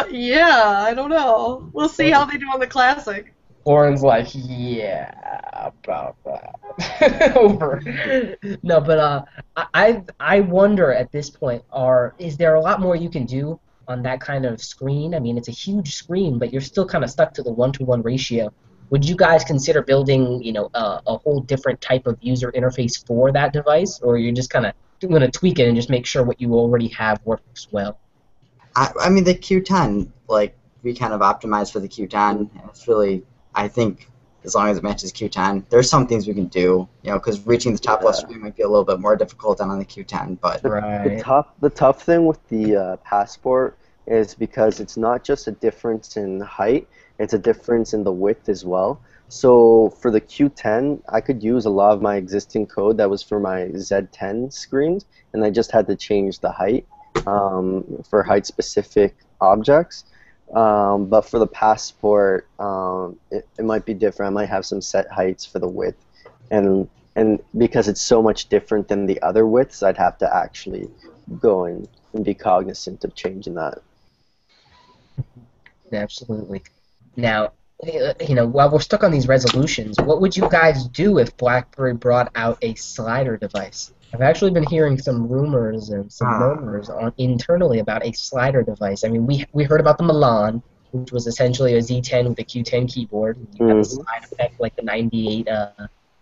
yeah, I don't know. We'll see how they do on the classic. Lauren's like, yeah, about that. [laughs] Over. No, but uh, I I I wonder at this point, are is there a lot more you can do on that kind of screen? I mean, it's a huge screen, but you're still kind of stuck to the one-to-one ratio. Would you guys consider building, you know, a, a whole different type of user interface for that device, or you're just kind of going to tweak it and just make sure what you already have works well? I, I mean, the Q10, like, we kind of optimized for the Q10, it's really, I think, as long as it matches Q10, there's some things we can do, you know, because reaching the top left screen might be a little bit more difficult than on the Q10, but The Right. tough the tough thing with the uh, passport is because it's not just a difference in height; it's a difference in the width as well. So for the Q10, I could use a lot of my existing code that was for my Z10 screens, and I just had to change the height um, for height-specific objects. Um, but for the passport, um, it, it might be different. I might have some set heights for the width, and and because it's so much different than the other widths, I'd have to actually go and, and be cognizant of changing that. [laughs] Absolutely. Now, uh, you know, while we're stuck on these resolutions, what would you guys do if BlackBerry brought out a slider device? I've actually been hearing some rumors and some Ah. murmurs on internally about a slider device. I mean, we we heard about the Milan, which was essentially a Z10 with a Q10 keyboard. You have a slide effect like the 98 uh,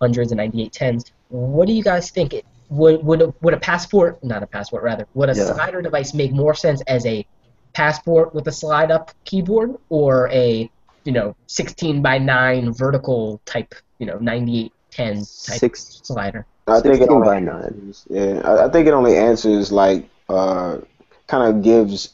hundreds and 9810s. What do you guys think? It, would would a, would a passport, not a passport, rather, would a Yeah. slider device make more sense as a passport with a slide up keyboard or a you know 16 by 9 vertical type you know 9810 type Six- slider I think it only by 9. Yeah, I, I think it only answers like uh, kind of gives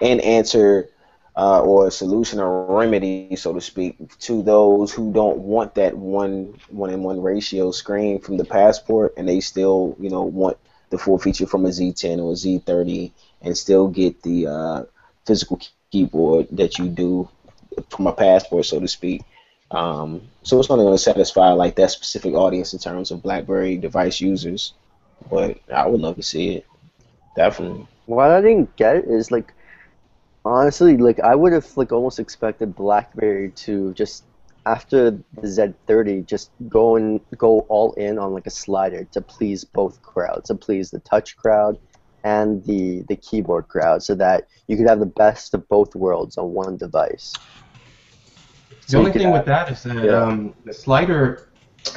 an answer uh, or a solution or remedy, so to speak, to those who don't want that one one in one ratio screen from the passport, and they still you know want the full feature from a Z10 or a Z30, and still get the uh, physical keyboard that you do from a passport, so to speak. Um, so it's only going to satisfy like that specific audience in terms of BlackBerry device users. But I would love to see it. Definitely. What I didn't get is like, honestly, like I would have like almost expected BlackBerry to just after the Z30 just go and go all in on like a slider to please both crowds, to please the touch crowd and the the keyboard crowd, so that you could have the best of both worlds on one device. The only thing have- with that is that Yeah. um, the slider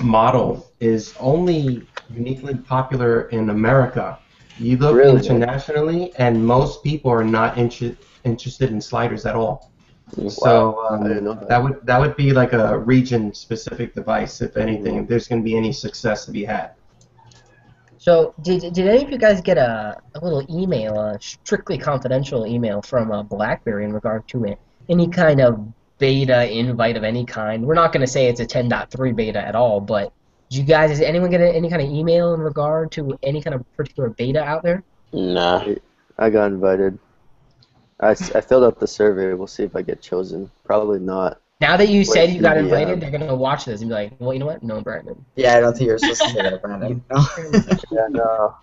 model is only uniquely popular in America. You look Really? internationally, and most people are not inter- interested in sliders at all. So um, I didn't know that. that would that would be like a region-specific device, if anything. If there's going to be any success to be had. So, did, did any of you guys get a, a little email, a strictly confidential email from uh, BlackBerry in regard to it? Any kind of beta invite of any kind? We're not going to say it's a 10.3 beta at all, but did you guys, is anyone get any kind of email in regard to any kind of particular beta out there? Nah. I got invited. I, I filled out the survey. We'll see if I get chosen. Probably not. Now that you said you got yeah. invited, they're going to watch this and be like, well, you know what? No, Brandon. Yeah, I don't think you're supposed to say that, Brandon. No. [laughs] Yeah, no.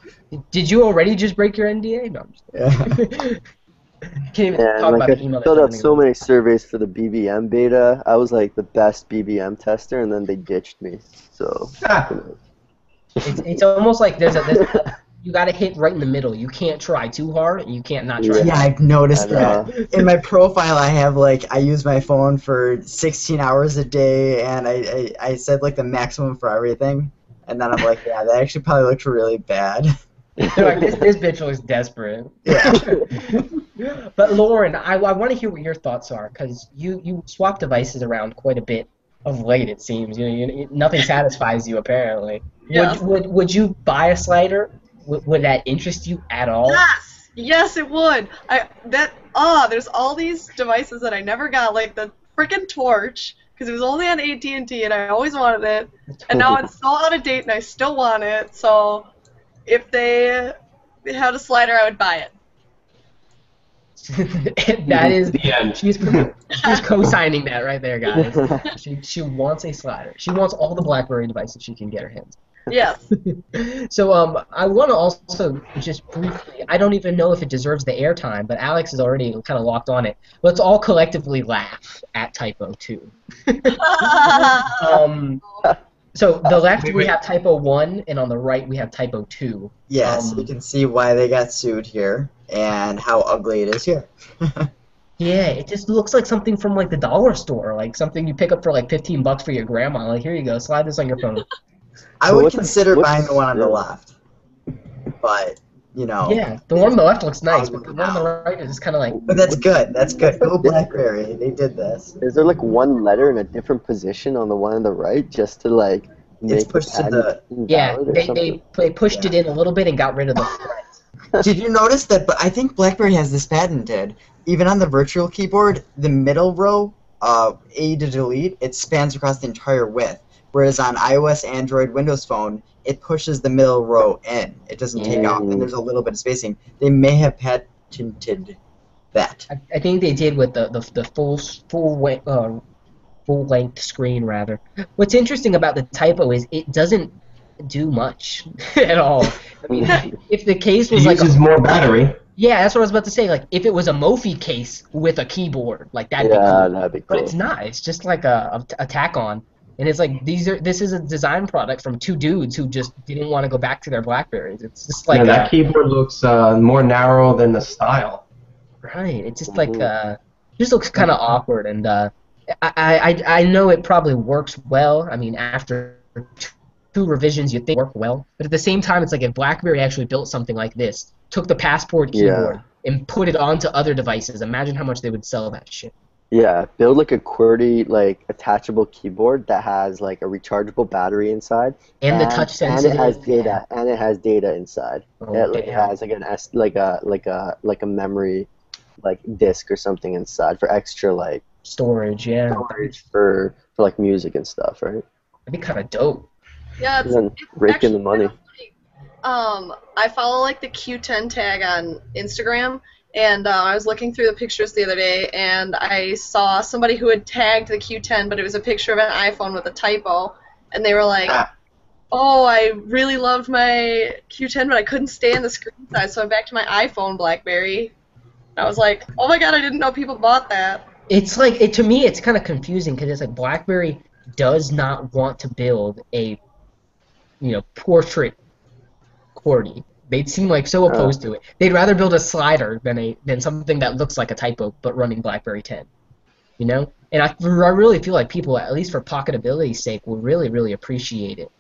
Did you already just break your NDA? No, I'm just yeah. [laughs] Can't even And talk like about I the email. filled out so many surveys for the BBM beta. I was like the best BBM tester, and then they ditched me. So Ah, It's, it's almost like there's a, there's a you got to hit right in the middle. You can't try too hard, and you can't not try. Yeah. Yeah, I've noticed I know. that. In my profile, I have like I use my phone for 16 hours a day, and I, I I said like the maximum for everything, and then I'm like, yeah, that actually probably looks really bad. [laughs] They're like, this, this bitch looks desperate. Yeah. [laughs] but Lauren, I, I want to hear what your thoughts are because you you swap devices around quite a bit of late. It seems you know you, nothing [laughs] satisfies you apparently. Yes. Would, would would you buy a slider? Would, would that interest you at all? Yes, yes, it would. I that ah, there's all these devices that I never got, like the freaking torch, because it was only on AT and T, and I always wanted it, and now it's so out of date, and I still want it. So, if they had a slider, I would buy it. [laughs] that is the end. she's she's [laughs] co-signing that right there, guys. [laughs] She she wants a slider. She wants all the BlackBerry devices she can get her hands. Yes. so um, I want to also just briefly. I don't even know if it deserves the airtime, but Alex is already kind of locked on it. Let's all collectively laugh at Typo Two. Um, so the left Wait, we wait. have Typo One, and on the right we have Typo Two. Yeah, so Um, you can see why they got sued here and how ugly it is here. [laughs] Yeah, it just looks like something from like the dollar store, like something you pick up for like 15 bucks for your grandma. Like here you go, slide this on your phone. [laughs] I So would consider what's- buying the one on the left, but you know. Yeah, the one on the left looks nice, but the one on the right is just kind of like. But that's good. That's good. [laughs] Go BlackBerry. They did this. Is there like one letter in a different position on the one on the right just to like make It's pushed the to the- Yeah, they, they they pushed it in a little bit and got rid of the [laughs] front. Did you notice that? But I think BlackBerry has this patented. Even on the virtual keyboard, the middle row, uh, A to delete, it spans across the entire width. Whereas on iOS, Android, Windows Phone, it pushes the middle row in. It doesn't take off, and there's a little bit of spacing. They may have patented that. I, I think they did with the the, the full full wa- uh, full length screen rather. What's interesting about the typo is it doesn't do much [laughs] at all. I mean, [laughs] if the case It was like uses a, more battery. yeah, that's what I was about to say. Like if it was a Mophie case with a keyboard, like that'd yeah, cool. that'd be But it's not. It's just like a, a, a tack on. And it's like these are this is a design product from two dudes who just didn't want to go back to their Blackberries. It's just like yeah, that a- keyboard looks uh, more narrow than the style. right. It's just like Mhm. uh, just looks kind of awkward. And uh, I, I I know it probably works well. I mean, after two revisions, you think it work well. But at the same time, it's like if BlackBerry actually built something like this, took the Passport Yeah. keyboard and put it onto other devices, imagine how much they would sell that shit. Yeah, build like a QWERTY like attachable keyboard that has like a rechargeable battery inside, And the touch sensitive. and it has data, and it has data inside. Oh, it like has like an S, like a like a like a memory, like disk or something inside for extra like storage. Yeah, storage for for like music and stuff, right? that'd be kind of dope. Yeah, it's, And then rake in the money. kinda funny. Um, I follow like the Q10 tag on Instagram, and uh, I was looking through the pictures the other day, and I saw somebody who had tagged the Q10, but it was a picture of an iPhone with a typo, and they were like, Ah. "Oh, I really loved my Q10, but I couldn't stand the screen size, so I'm back to my iPhone BlackBerry." And I was like, "Oh my god, I didn't know people bought that." It's like it to me. It's kind of confusing because it's like BlackBerry does not want to build a, you know, portrait QWERTY. They seem like so opposed to it. They'd rather build a slider than a than something that looks like a typo but running BlackBerry 10. You know, and I, I really feel like people, at least for pocketability's sake, will really really appreciate it.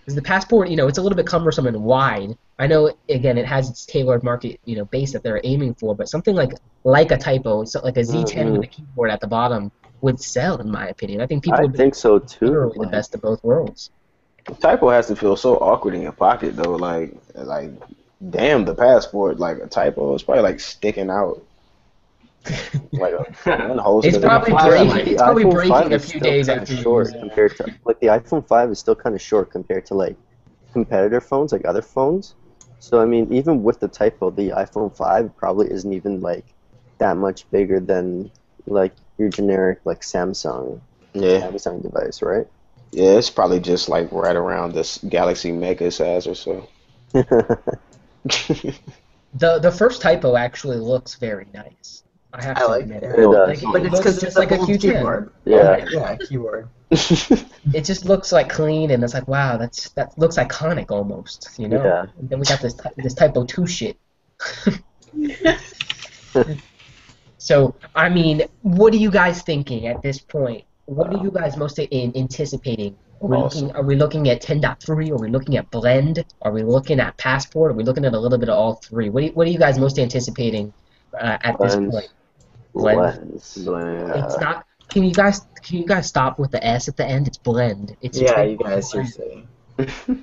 Because the passport, you know, it's a little bit cumbersome and wide. I know again it has its tailored market you know base that they're aiming for, but something like like a typo, so like a Z10 mm-hmm. with a keyboard at the bottom would sell in my opinion. I think people I would think so too. literally the best of both worlds. Typo has to feel so awkward in your pocket though. Like like damn the passport. Like a typo It's probably like sticking out. [laughs] Like a one host It's it. probably flash breaking. light. It's probably breaking a few days kinda after short use compared to like the iPhone 5 is still kind of short compared to like competitor phones like other phones. So I mean, even with the typo, the iPhone 5 probably isn't even like that much bigger than like your generic like Samsung Yeah, Samsung device, right? yeah, it's probably just like right around this Galaxy Mega size or so. [laughs] [laughs] The the first typo actually looks very nice. I have I to like admit it. it. It does. Like, But it it's looks because just it's like a bold Q10. keyboard. yeah. Yeah, keyboard. [laughs] It just looks like clean, and it's like wow, that's that looks iconic almost, you know. Yeah. And then we got this this typo two shit. [laughs] so I mean, what are you guys thinking at this point? What are you guys most in, anticipating? Are we, Awesome. looking, are we looking at 10.3? Are we looking at Blend? Are we looking at Passport? Are we looking at a little bit of all three? What, do you, what are you guys most anticipating uh, at this Blend. point? Blend. Lens. It's not. Can you guys can you guys stop with the S at the end? It's blend. It's Yeah, you guys blend. seriously.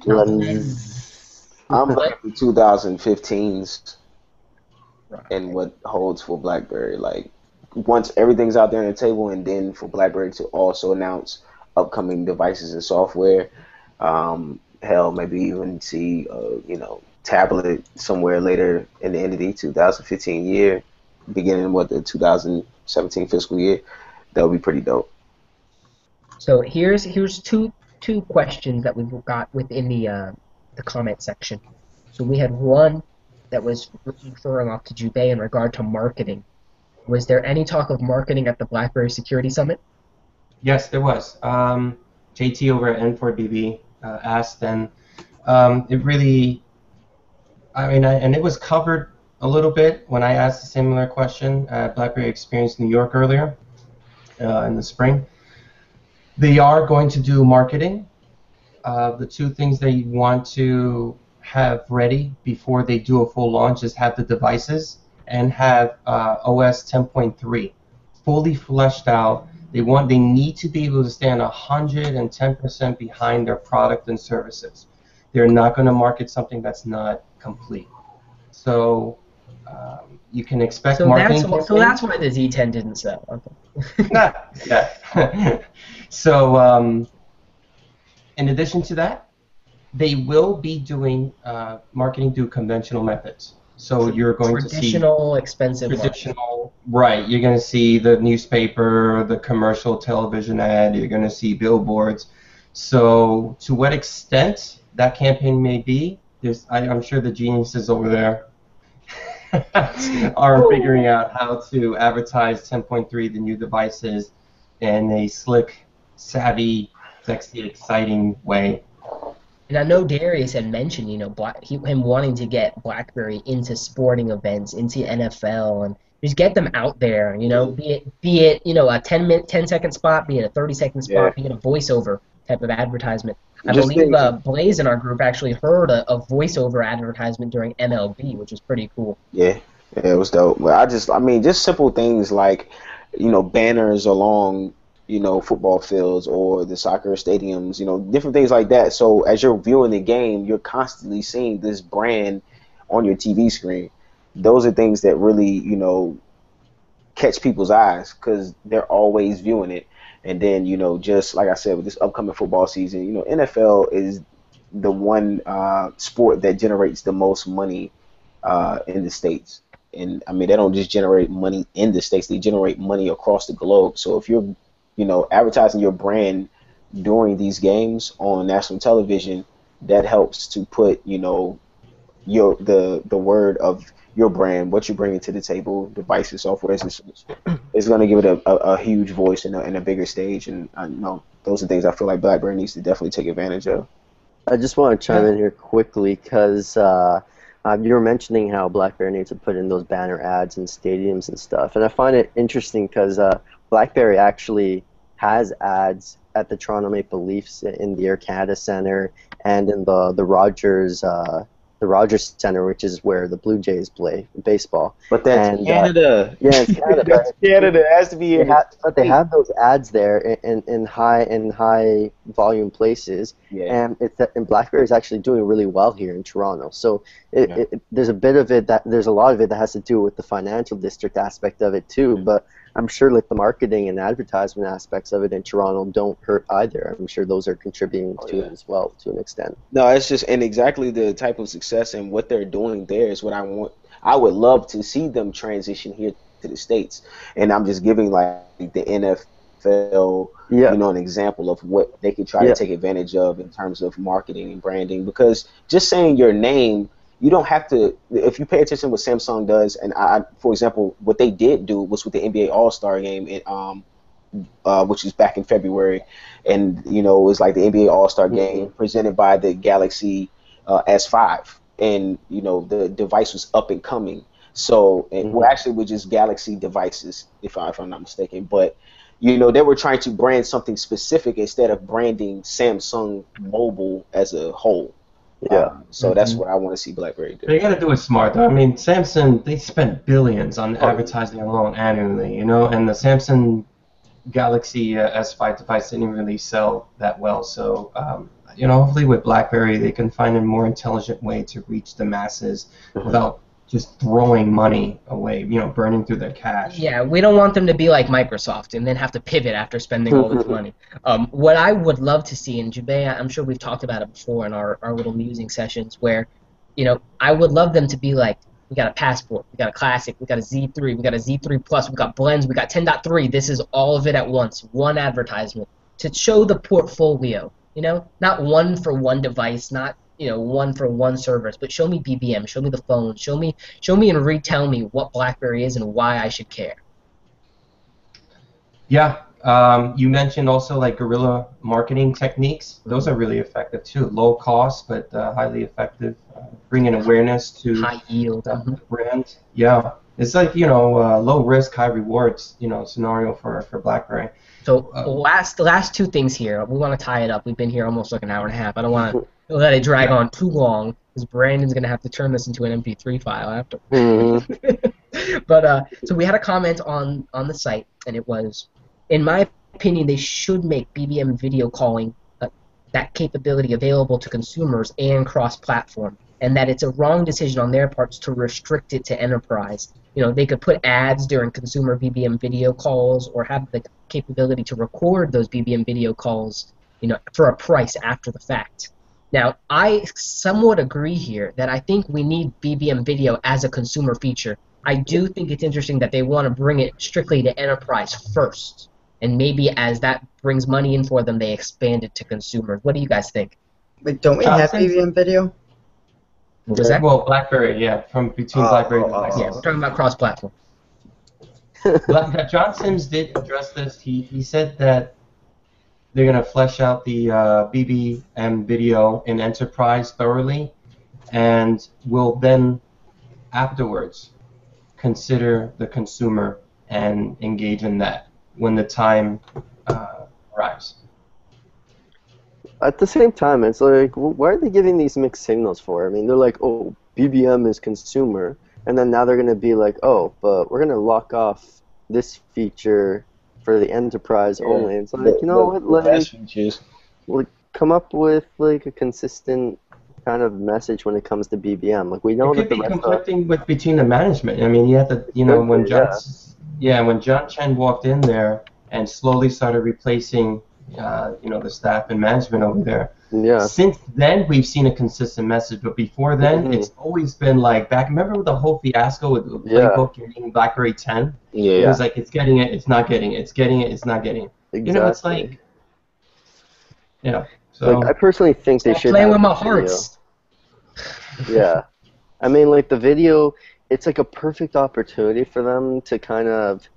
Lens. I'm looking for 2015s Right. and what holds for BlackBerry. Like once everything's out there on the table, and then for BlackBerry to also announce upcoming devices and software. Um, hell, maybe even see uh, you know tablet somewhere later in the end of the 2015 year, beginning with the 2017 fiscal year. That would be pretty dope. So here's here's two two questions that we've got within the uh, the comment section. So we had one that was referring off to Jubei in regard to marketing. Was there any talk of marketing at the BlackBerry Security Summit? Yes, there was. Um, JT over at N4BB uh, asked, and um, it really, I mean, I, and it was covered a little bit when I asked a similar question at BlackBerry Experience New York earlier uh, in the spring. They are going to do marketing. Uh, the two things they want to have ready before they do a full launch is have the devices and have uh, OS 10.3 fully fleshed out they want they need to be able to stand 110% behind their product and services. They're not going to market something that's not complete. So um, you can expect So marketing. that's so that's why the Z10 didn't sell. Okay. [laughs] Nah, yeah. [laughs] so um, in addition to that, they will be doing uh, marketing through conventional methods. So you're going to see Traditional, expensive. traditional right you're going to see the newspaper the commercial television ad you're going to see billboards. So to what extent that campaign may be there's I, i'm sure the geniuses over there [laughs] are figuring out how to advertise 10.3 the new devices in a slick savvy sexy exciting way And I know Darius had mentioned, you know, Black, he, him wanting to get BlackBerry into sporting events, into NFL, and just get them out there. You know, be it be it you know a 10 minute, 10 second spot, be it a 30 second spot, be it a voiceover type of advertisement. I Just believe think- uh, Blaze in our group actually heard a, a voiceover advertisement during MLB, which was pretty cool. Yeah, yeah, it was dope. But I just, I mean, just simple things like, you know, banners along, you know, football fields or the soccer stadiums, you know, different things like that. So as you're viewing the game, you're constantly seeing this brand on your TV screen. Those are things that really, you know, catch people's eyes because they're always viewing it. And then, you know, just like I said, with this upcoming football season, you know, NFL is the one uh, sport that generates the most money uh, in the states. And I mean, they don't just generate money in the states; they generate money across the globe. So if you're, you know, advertising your brand during these games on national television, that helps to put, you know, your the the word of your brand, what you're bringing to the table, devices, software, is is going to give it a, a, a huge voice and a, and a bigger stage. And I you know those are things I feel like BlackBerry needs to definitely take advantage of. I just want to chime in here quickly because uh, um, you were mentioning how BlackBerry needs to put in those banner ads in stadiums and stuff, and I find it interesting because uh, BlackBerry actually has ads at the Toronto Maple Leafs in the Air Canada Center and in the the Rogers uh, the Rogers Center, which is where the Blue Jays play baseball. But that's And, uh, Canada. Yeah, it's Canada. [laughs] that's Canada. It has to be They but they have those ads there in, in, in high in high volume places, Yeah. and it's and BlackBerry is actually doing really well here in Toronto. So it, Yeah. it, there's a bit of it that there's a lot of it that has to do with the financial district aspect of it too. Yeah. But I'm sure like the marketing and advertisement aspects of it in Toronto don't hurt either. I'm sure those are contributing Oh, to yeah. it as well to an extent. No, it's just and exactly the type of success and what they're doing there is what I want. I would love to see them transition here to the states, and I'm just giving like the NFL, Yeah. you know, an example of what they could try Yeah. to take advantage of in terms of marketing and branding. Because just saying your name, you don't have to. If you pay attention to what Samsung does, and I, for example, what they did do was with the NBA All Star Game, it, um, uh, which is back in February, and you know it was like the NBA All Star Game presented by the Galaxy uh, S5, and you know the device was up and coming. So, and well, actually, was just Galaxy devices, if, I, if I'm not mistaken. But you know, they were trying to brand something specific instead of branding Samsung Mobile as a whole. Yeah. Um, so that's what I want to see BlackBerry do. They got to do it smart, though. I mean, Samsung they spend billions on Oh. advertising alone annually, you know, and the Samsung Galaxy uh, S5 device didn't really sell that well. So, um, you know, hopefully with BlackBerry they can find a more intelligent way to reach the masses Mhm. without just throwing money away, you know, burning through their cash. Yeah, we don't want them to be like Microsoft and then have to pivot after spending all this [laughs] money. Um, what I would love to see in Jubei, I'm sure we've talked about it before in our, our little musing sessions, where, you know, I would love them to be like, we got a passport, we got a classic, we got a Z3, we got a Z3 plus, we got blends, we got 10.3. This is all of it at once, one advertisement to show the portfolio. You know, not one for one device, not you know one for one service, but show me BBM, show me the phone, show me show me and retell me what BlackBerry is and why I should care. Yeah. Um, you mentioned also like guerrilla marketing techniques. Those are really effective too. Low cost, but uh, highly effective. Uh, bringing awareness to High yield. mhm. brand. Yeah. It's like, you know, uh, low risk, high rewards, you know, scenario for, for BlackBerry. So last the last two things here. We want to tie it up. We've been here almost like an hour and a half. I don't want to [laughs] let it drag on too long because Brandon's gonna have to turn this into an MP3 file after. Mhm. [laughs] but uh, so we had a comment on on the site, and it was, in my opinion, they should make BBM video calling uh, that capability available to consumers and cross-platform, and that it's a wrong decision on their parts to restrict it to enterprise. You know, they could put ads during consumer BBM video calls, or have the capability to record those BBM video calls, you know, for a price after the fact. Now, I somewhat agree here that I think we need BBM video as a consumer feature. I do think it's interesting that they want to bring it strictly to enterprise first, and maybe as that brings money in for them, they expand it to consumers. What do you guys think? Wait, don't we Uh, have since- BBM video? What was that? Well, BlackBerry, yeah, from between Oh, BlackBerry and devices. Yeah, we're talking about cross-platform. John Sims did address this. He, he said that they're going to flesh out the uh, BBM video in enterprise thoroughly, and will then afterwards consider the consumer and engage in that when the time uh, arrives. At the same time, it's like, wh- why are they giving these mixed signals for? I mean, they're like, oh, BBM is consumer, and then now they're going to be like, oh, but we're going to lock off this feature for the enterprise Yeah. only. It's like, you know what, The like, come up with like a consistent kind of message when it comes to BBM. Like we know it that could the be rest of conflicting with between the management. I mean, you have to, you know, when John, yeah. yeah, when John Chen walked in there and slowly started replacing, uh, you know, the staff and management over there. Yeah, Since then, we've seen a consistent message, but before then, Mhm. it's always been like back. Remember the whole fiasco with the Yeah. playbook getting BlackBerry 10? Yeah, It was like it's getting it, it's not getting it, it's getting it, it's not getting it. exactly. You know, it's like, yeah. So like I personally think they should playing with my the video. hearts. yeah. I mean, like the video, it's like a perfect opportunity for them to kind of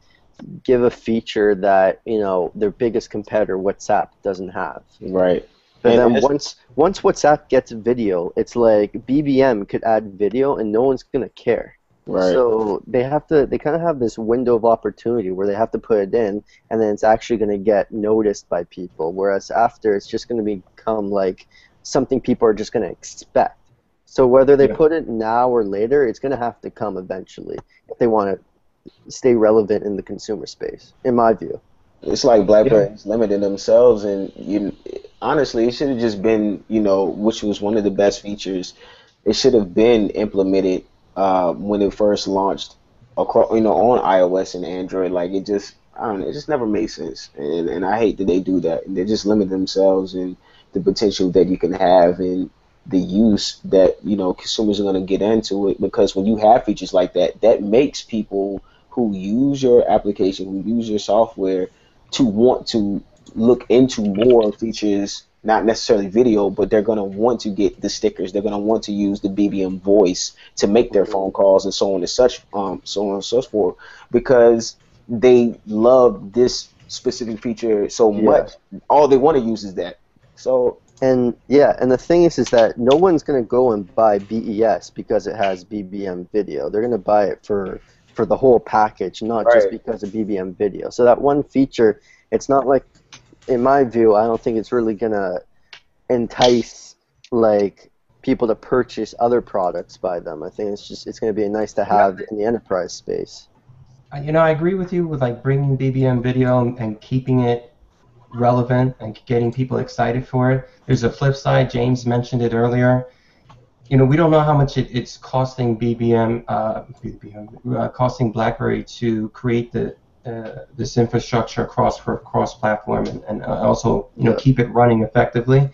give a feature that you know their biggest competitor, WhatsApp, doesn't have. Right. And And then once once WhatsApp gets video, it's like BBM could add video and no one's gonna care. Right. So they have to they kind of have this window of opportunity where they have to put it in and then it's actually going to get noticed by people whereas after it's just going to become like something people are just going to expect. So whether they Yeah. put it now or later, it's going to have to come eventually if they want to stay relevant in the consumer space, in my view. It's like BlackBerry's limiting themselves, and you honestly, it should have just been, you know, which was one of the best features. It should have been implemented uh, when it first launched, across, you know, on iOS and Android. Like it just, I don't know, it just never made sense, and and I hate that they do that. They just limit themselves and the potential that you can have and the use that you know consumers are going to get into it because when you have features like that, that makes people who use your application, who use your software, to want to look into more features, not necessarily video, but they're going to want to get the stickers. They're going to want to use the BBM voice to make their phone calls and so on and such, um, so on and so forth, because they love this specific feature so Yeah. much. All they want to use is that. So And yeah, and the thing is, is that no one's going to go and buy BES because it has BBM video. They're going to buy it for for the whole package, not just because of BBM video. So that one feature, it's not like, in my view, I don't think it's really going to entice like people to purchase other products by them. I think it's just it's going to be nice to have in the enterprise space. Uh, You know, I agree with you with like bringing BBM video and, and keeping it relevant and getting people excited for it. There's a flip side. James mentioned it earlier. You know, we don't know how much it, it's costing BBM, uh, BBM uh, costing BlackBerry to create the this infrastructure across for cross-platform and, and uh, also you know Yeah. keep it running effectively.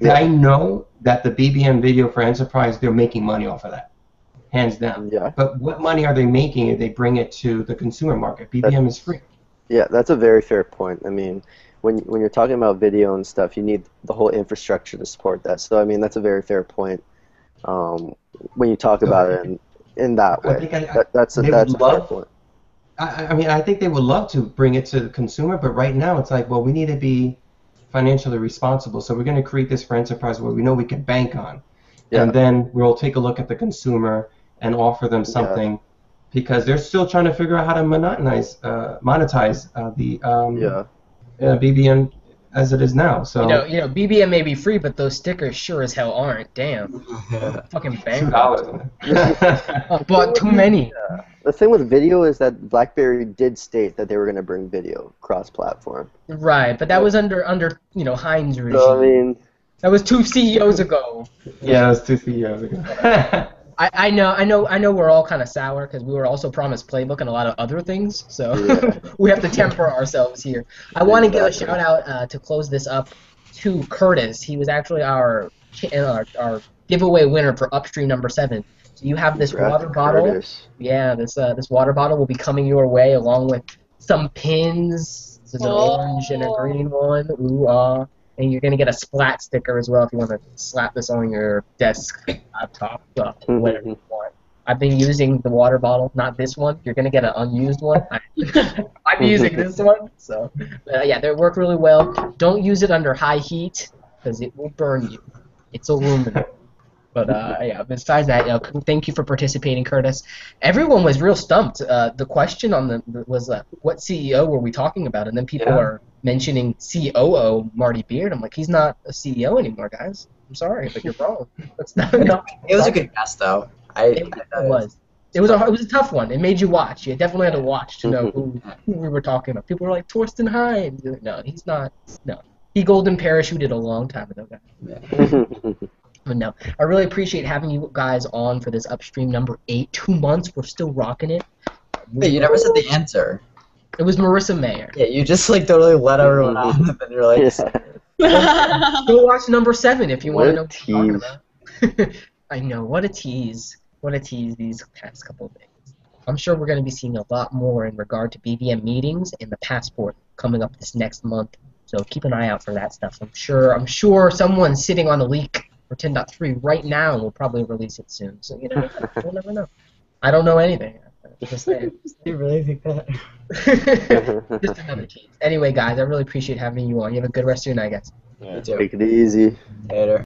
Yeah. I know that the BBM video for enterprise, they're making money off of that, hands down. Yeah. But what money are they making if they bring it to the consumer market? BBM is free. Yeah, that's a very fair point. I mean, when when you're talking about video and stuff, you need the whole infrastructure to support that. So I mean, that's a very fair point. Um, when you talk about it in, in that I way, think I- I- that, that's a, that's a fair point. I, I mean, I think they would love to bring it to the consumer, but right now it's like, well, we need to be financially responsible. So we're going to create this for enterprise where we know we can bank on, Yeah. and then we'll take a look at the consumer and offer them something. Because they're still trying to figure out how to monetize, uh, monetize uh, the um, Yeah, uh, BBM as it is now. So You know, you know, BBM may be free, but those stickers sure as hell aren't. Damn, [laughs] fucking two dollars. [laughs] I bought too many. the thing with video is that BlackBerry did state that they were going to bring video cross-platform. Right, but that was under under you know Heins regime. So I mean, that was two CEOs ago. yeah, it was two CEOs ago. [laughs] I, I know I know I know we're all kind of sour because we were also promised playbook and a lot of other things, so Yeah. [laughs] we have to temper ourselves here. I want to give a shout out uh, to close this up to Curtis. He was actually our our, our giveaway winner for Upstream number seven. So you have this Congrats water bottle. Curtis. Yeah, this uh, this water bottle will be coming your way along with some pins. This is an Oh. orange and a green one. Ooh, ah. And you're gonna get a splat sticker as well if you want to slap this on your desk, laptop, uh, whatever you want. I've been using the water bottle, not this one. You're gonna get an unused one. [laughs] [laughs] I'm using this one, so uh, yeah, they work really well. Don't use it under high heat because it will burn you. It's aluminum. But uh, yeah, besides that, you know, thank you for participating, Curtis. Everyone was real stumped. Uh, the question on the was uh, what CEO were we talking about, and then people Yeah. are mentioning COO Marty Beard. I'm like, he's not a CEO anymore, guys. I'm sorry, but you're wrong. [laughs] That's not. No, It was a good guess, though. I, it, I it was. It was a it was a tough one. It made you watch. You definitely had to watch to know who, who we were talking about. People were like Thorsten Heins. Like, No, he's not. No, he golden parachuted a long time ago, guys. [laughs] But no, I really appreciate having you guys on for this upstream number eight. Two months, we're still rocking it. Wait, you never said the answer. It was Marissa Mayer. Yeah, you just like totally let everyone on, and then you're like, Yeah. [laughs] Go watch number seven if you want to a know what I'm talking about. [laughs] I know, what a tease. What a tease these past couple of days. I'm sure we're going to be seeing a lot more in regard to BBM meetings and the passport coming up this next month. So keep an eye out for that stuff. I'm sure I'm sure someone's sitting on a leak for 10.3 right now and we'll probably release it soon. So you know, we'll never know. I don't know anything. Just saying. [laughs] you really think that? [laughs] Just another tease. Anyway, guys, I really appreciate having you on. You have a good rest of your night, guys. Yeah. too. Take it easy. Later.